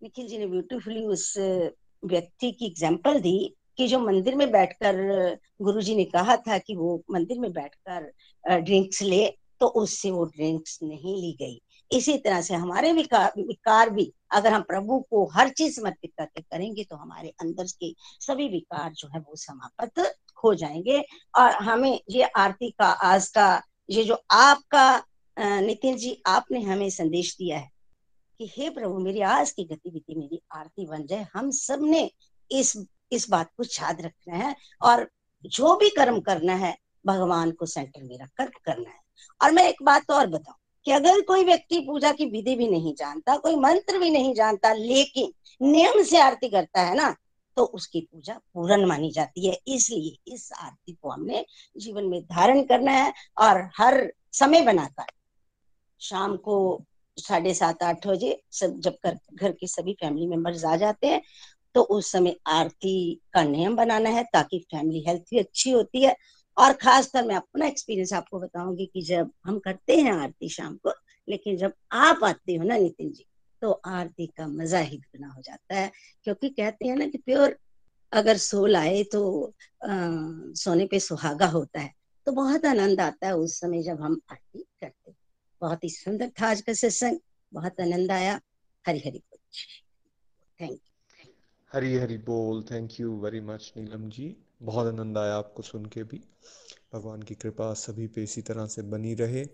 निखिल जी ने ब्यूटीफुली उस व्यक्ति की एग्ज़ाम्पल दी कि जो मंदिर में बैठकर गुरु जी ने कहा था कि वो मंदिर में बैठकर ड्रिंक्स ले तो उससे वो ड्रिंक्स नहीं ली गई। इसी तरह से हमारे विकार विकार भी, अगर हम प्रभु को हर चीज़ समर्पित करके करेंगे तो हमारे अंदर के सभी विकार जो है वो समाप्त हो जाएँगे। और हमें ये आरती का, आज का, ये जो आपका नितिन जी, आपने हमें संदेश दिया है कि हे प्रभु, मेरी आज की गतिविधि, मेरी आरती बन जाए। हम सबने इस इस बात को याद रखना है और जो भी कर्म करना है भगवान को सेंटर में रखकर करना है। और मैं एक बात और बताऊँ कि अगर कोई व्यक्ति पूजा की विधि भी नहीं जानता कोई मंत्र भी नहीं जानता लेकिन नियम से आरती करता है ना तो उसकी पूजा पूर्ण मानी जाती है। इसलिए इस आरती को हमने जीवन में धारण करना है और हर समय बनाकर शाम को साढ़े सात आठ बजे सब जब कर, घर के सभी फैमिली मेंबर्स आ जाते हैं तो उस समय आरती का नियम बनाना है ताकि फैमिली हेल्थ भी अच्छी होती है। और खासकर मैं अपना एक्सपीरियंस आपको बताऊँगी कि जब हम करते हैं आरती शाम को लेकिन जब आप आते हो ना नितिन जी तो आरती का मज़ा ही दुगना हो जाता है। क्योंकि कहते हैं ना कि प्योर अगर सोल आए तो आ, सोने पे सुहागा होता है। तो बहुत आनंद आता है उस समय जब हम आरती करते बहुत ही सुंदर था आज का सत्संग। बहुत आनंद आया। Hari Hari thank you. हरी हरी बोल। Thank you very much Neelam ji. बहुत आनंद आया आपको सुन के भी। भगवान की कृपा सभी पे इसी तरह से बनी रहे।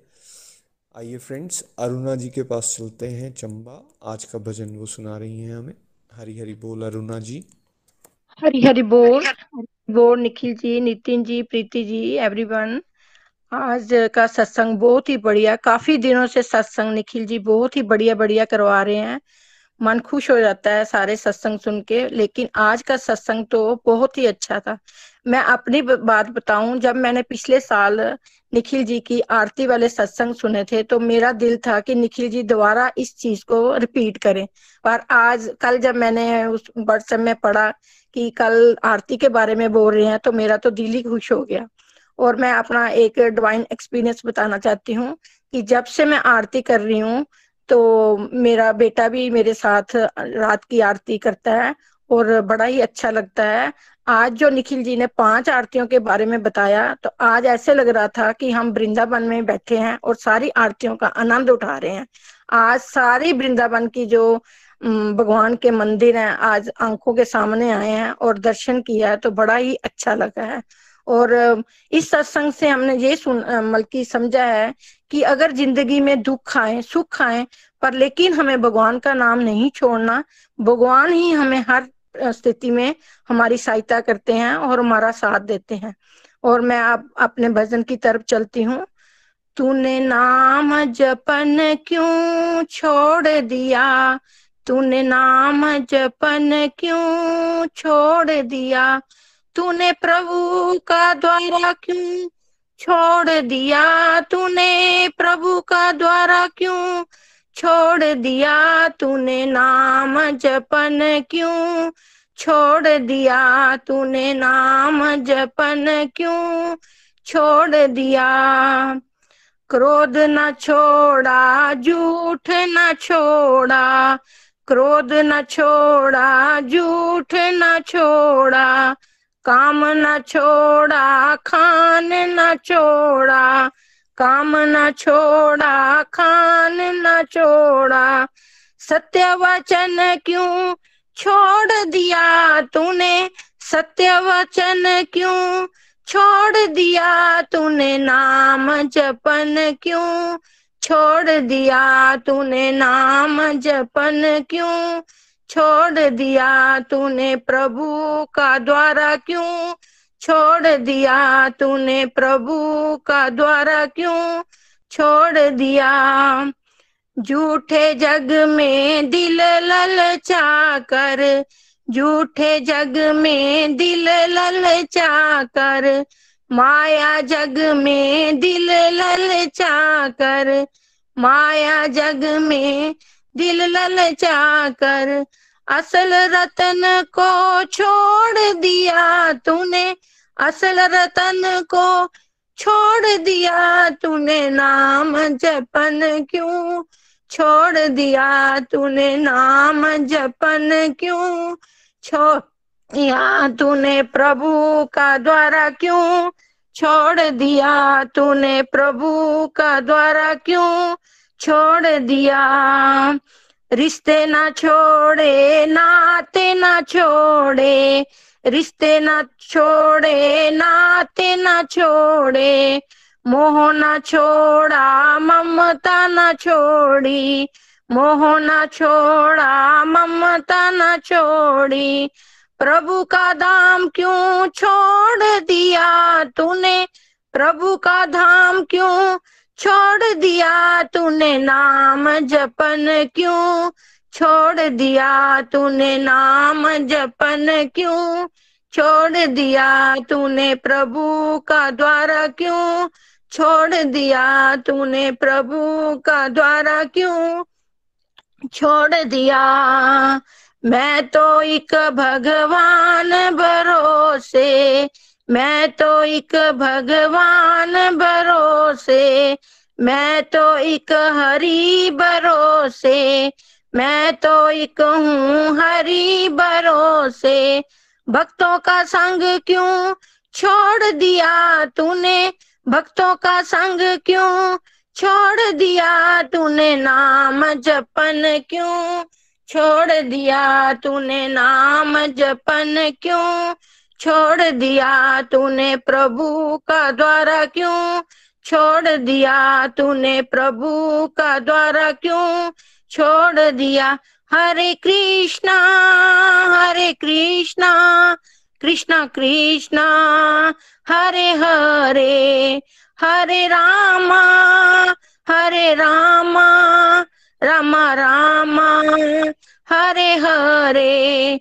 आइए फ्रेंड्स अरुणा जी के पास चलते हैं चंबा। आज का भजन वो सुना रही हैं हमें। हरी हरी बोल, अरुणा जी। हरी हरी बोल बोल, निखिल जी, नितिन जी, प्रीति जी एवरीवन आज का सत्संग बहुत ही बढ़िया, काफ़ी दिनों से सत्संग निखिल जी बहुत ही बढ़िया बढ़िया करवा रहे हैं। मन खुश हो जाता है सारे सत्संग सुन के। लेकिन आज का सत्संग तो बहुत ही अच्छा था। मैं अपनी बात बताऊँ, जब मैंने पिछले साल निखिल जी की आरती वाले सत्संग सुने थे तो मेरा दिल था कि निखिल जी दोबारा इस चीज़ को रिपीट करें। पर आज, कल जब मैंने उस व्हाट्सएप में पढ़ा कि कल आरती के बारे में बोल रहे हैं तो मेरा तो दिल ही खुश हो गया। और मैं अपना एक डिवाइन एक्सपीरियंस बताना चाहती हूँ कि जब से मैं आरती कर रही हूँ तो मेरा बेटा भी मेरे साथ रात की आरती करता है और बड़ा ही अच्छा लगता है। आज जो निखिल जी ने पाँच आरतियों के बारे में बताया तो आज ऐसे लग रहा था कि हम वृंदावन में बैठे हैं और सारी आरतियों का आनंद उठा रहे हैं। आज सारी वृंदावन की जो भगवान के मंदिर हैं, आज आँखों के सामने आए हैं और दर्शन किया है तो बड़ा ही अच्छा लगा है। और इस सत्संग से हमने ये सुन बल्कि समझा है कि अगर ज़िंदगी में दुख आए सुख आए पर लेकिन हमें भगवान का नाम नहीं छोड़ना, भगवान ही हमें हर स्थिति में हमारी सहायता करते हैं और हमारा साथ देते हैं। और मैं आप अपने भजन की तरफ़ चलती हूँ। तूने नाम जपन क्यों छोड़ दिया? तूने नाम जपन क्यों छोड़ दिया? तूने प्रभु का द्वारा क्यों छोड़ दिया? तूने प्रभु का द्वारा क्यों छोड़ दिया? तूने नाम जपन क्यों छोड़ दिया? तूने नाम जपन क्यों छोड़ दिया? क्रोध न छोड़ा, झूठ न छोड़ा, क्रोध न छोड़ा, झूठ न छोड़ा काम न छोड़ा, खान न छोड़ा, काम न छोड़ा, खान न छोड़ा। सत्य वचन क्यों छोड़ दिया तूने? सत्य वचन क्यों छोड़ दिया तूने? नाम जपन क्यों छोड़ दिया तूने? नाम जपन क्यों छोड़ दिया तूने प्रभु का द्वारा क्यों? छोड़ दिया तूने प्रभु का द्वारा क्यों? छोड़ दिया। झूठे जग में दिल ललचा कर, झूठे जग में दिल ललचा कर, माया जग में दिल ललचा कर, माया जग में दिल ललचा कर असल रतन को छोड़ दिया तूने, असल रतन को छोड़ दिया तूने, नाम जपन क्यों? छोड़ दिया तूने, नाम जपन क्यों? छोड़ दिया तूने प्रभु का द्वारा क्यों? छोड़ दिया तूने प्रभु का द्वारा क्यों? छोड़ दिया रिश्ते ना छोड़े, नाते ना छोड़े। रिश्ते न छोड़े, नाते न छोड़े। मोह न छोड़ा, ममता न छोड़ी। मोह न छोड़ा, ममता न छोड़ी। प्रभु का धाम क्यों छोड़ दिया तूने? प्रभु का धाम क्यों छोड़ दिया तूने नाम जपन क्यों? छोड़ दिया तूने नाम जपन क्यों? छोड़ दिया तूने प्रभु का द्वारा क्यों? छोड़ दिया तूने प्रभु का द्वारा क्यों? छोड़ दिया। मैं तो एक भगवान भरोसे मैं तो एक भगवान भरोसे, मैं तो एक हरि भरोसे, मैं तो एक हूँ हरी भरोसे। भक्तों का संग क्यों छोड़ दिया तूने? भक्तों का संग क्यों छोड़ दिया तूने? नाम जपन क्यों छोड़ दिया तूने? नाम जपन क्यों छोड़ दिया तूने प्रभु का द्वारा क्यों? छोड़ दिया तूने प्रभु का द्वारा क्यों? छोड़ दिया हरे कृष्णा हरे कृष्णा कृष्णा कृष्णा, हरे हरे हरे रामा हरे रामा रामा रामा, हरे हरे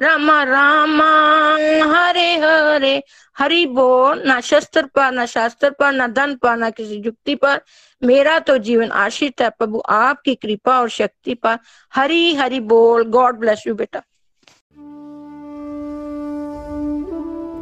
रामा रामा, हरे हरे। हरि बोल, ना शस्त्र पर, ना शास्त्र पर, ना धन पर, ना किसी युक्ति पर। मेरा तो जीवन आश्रित है, प्रभु आपकी कृपा और शक्ति पर। हरी हरि बोल, गॉड ब्लेस यू बेटा।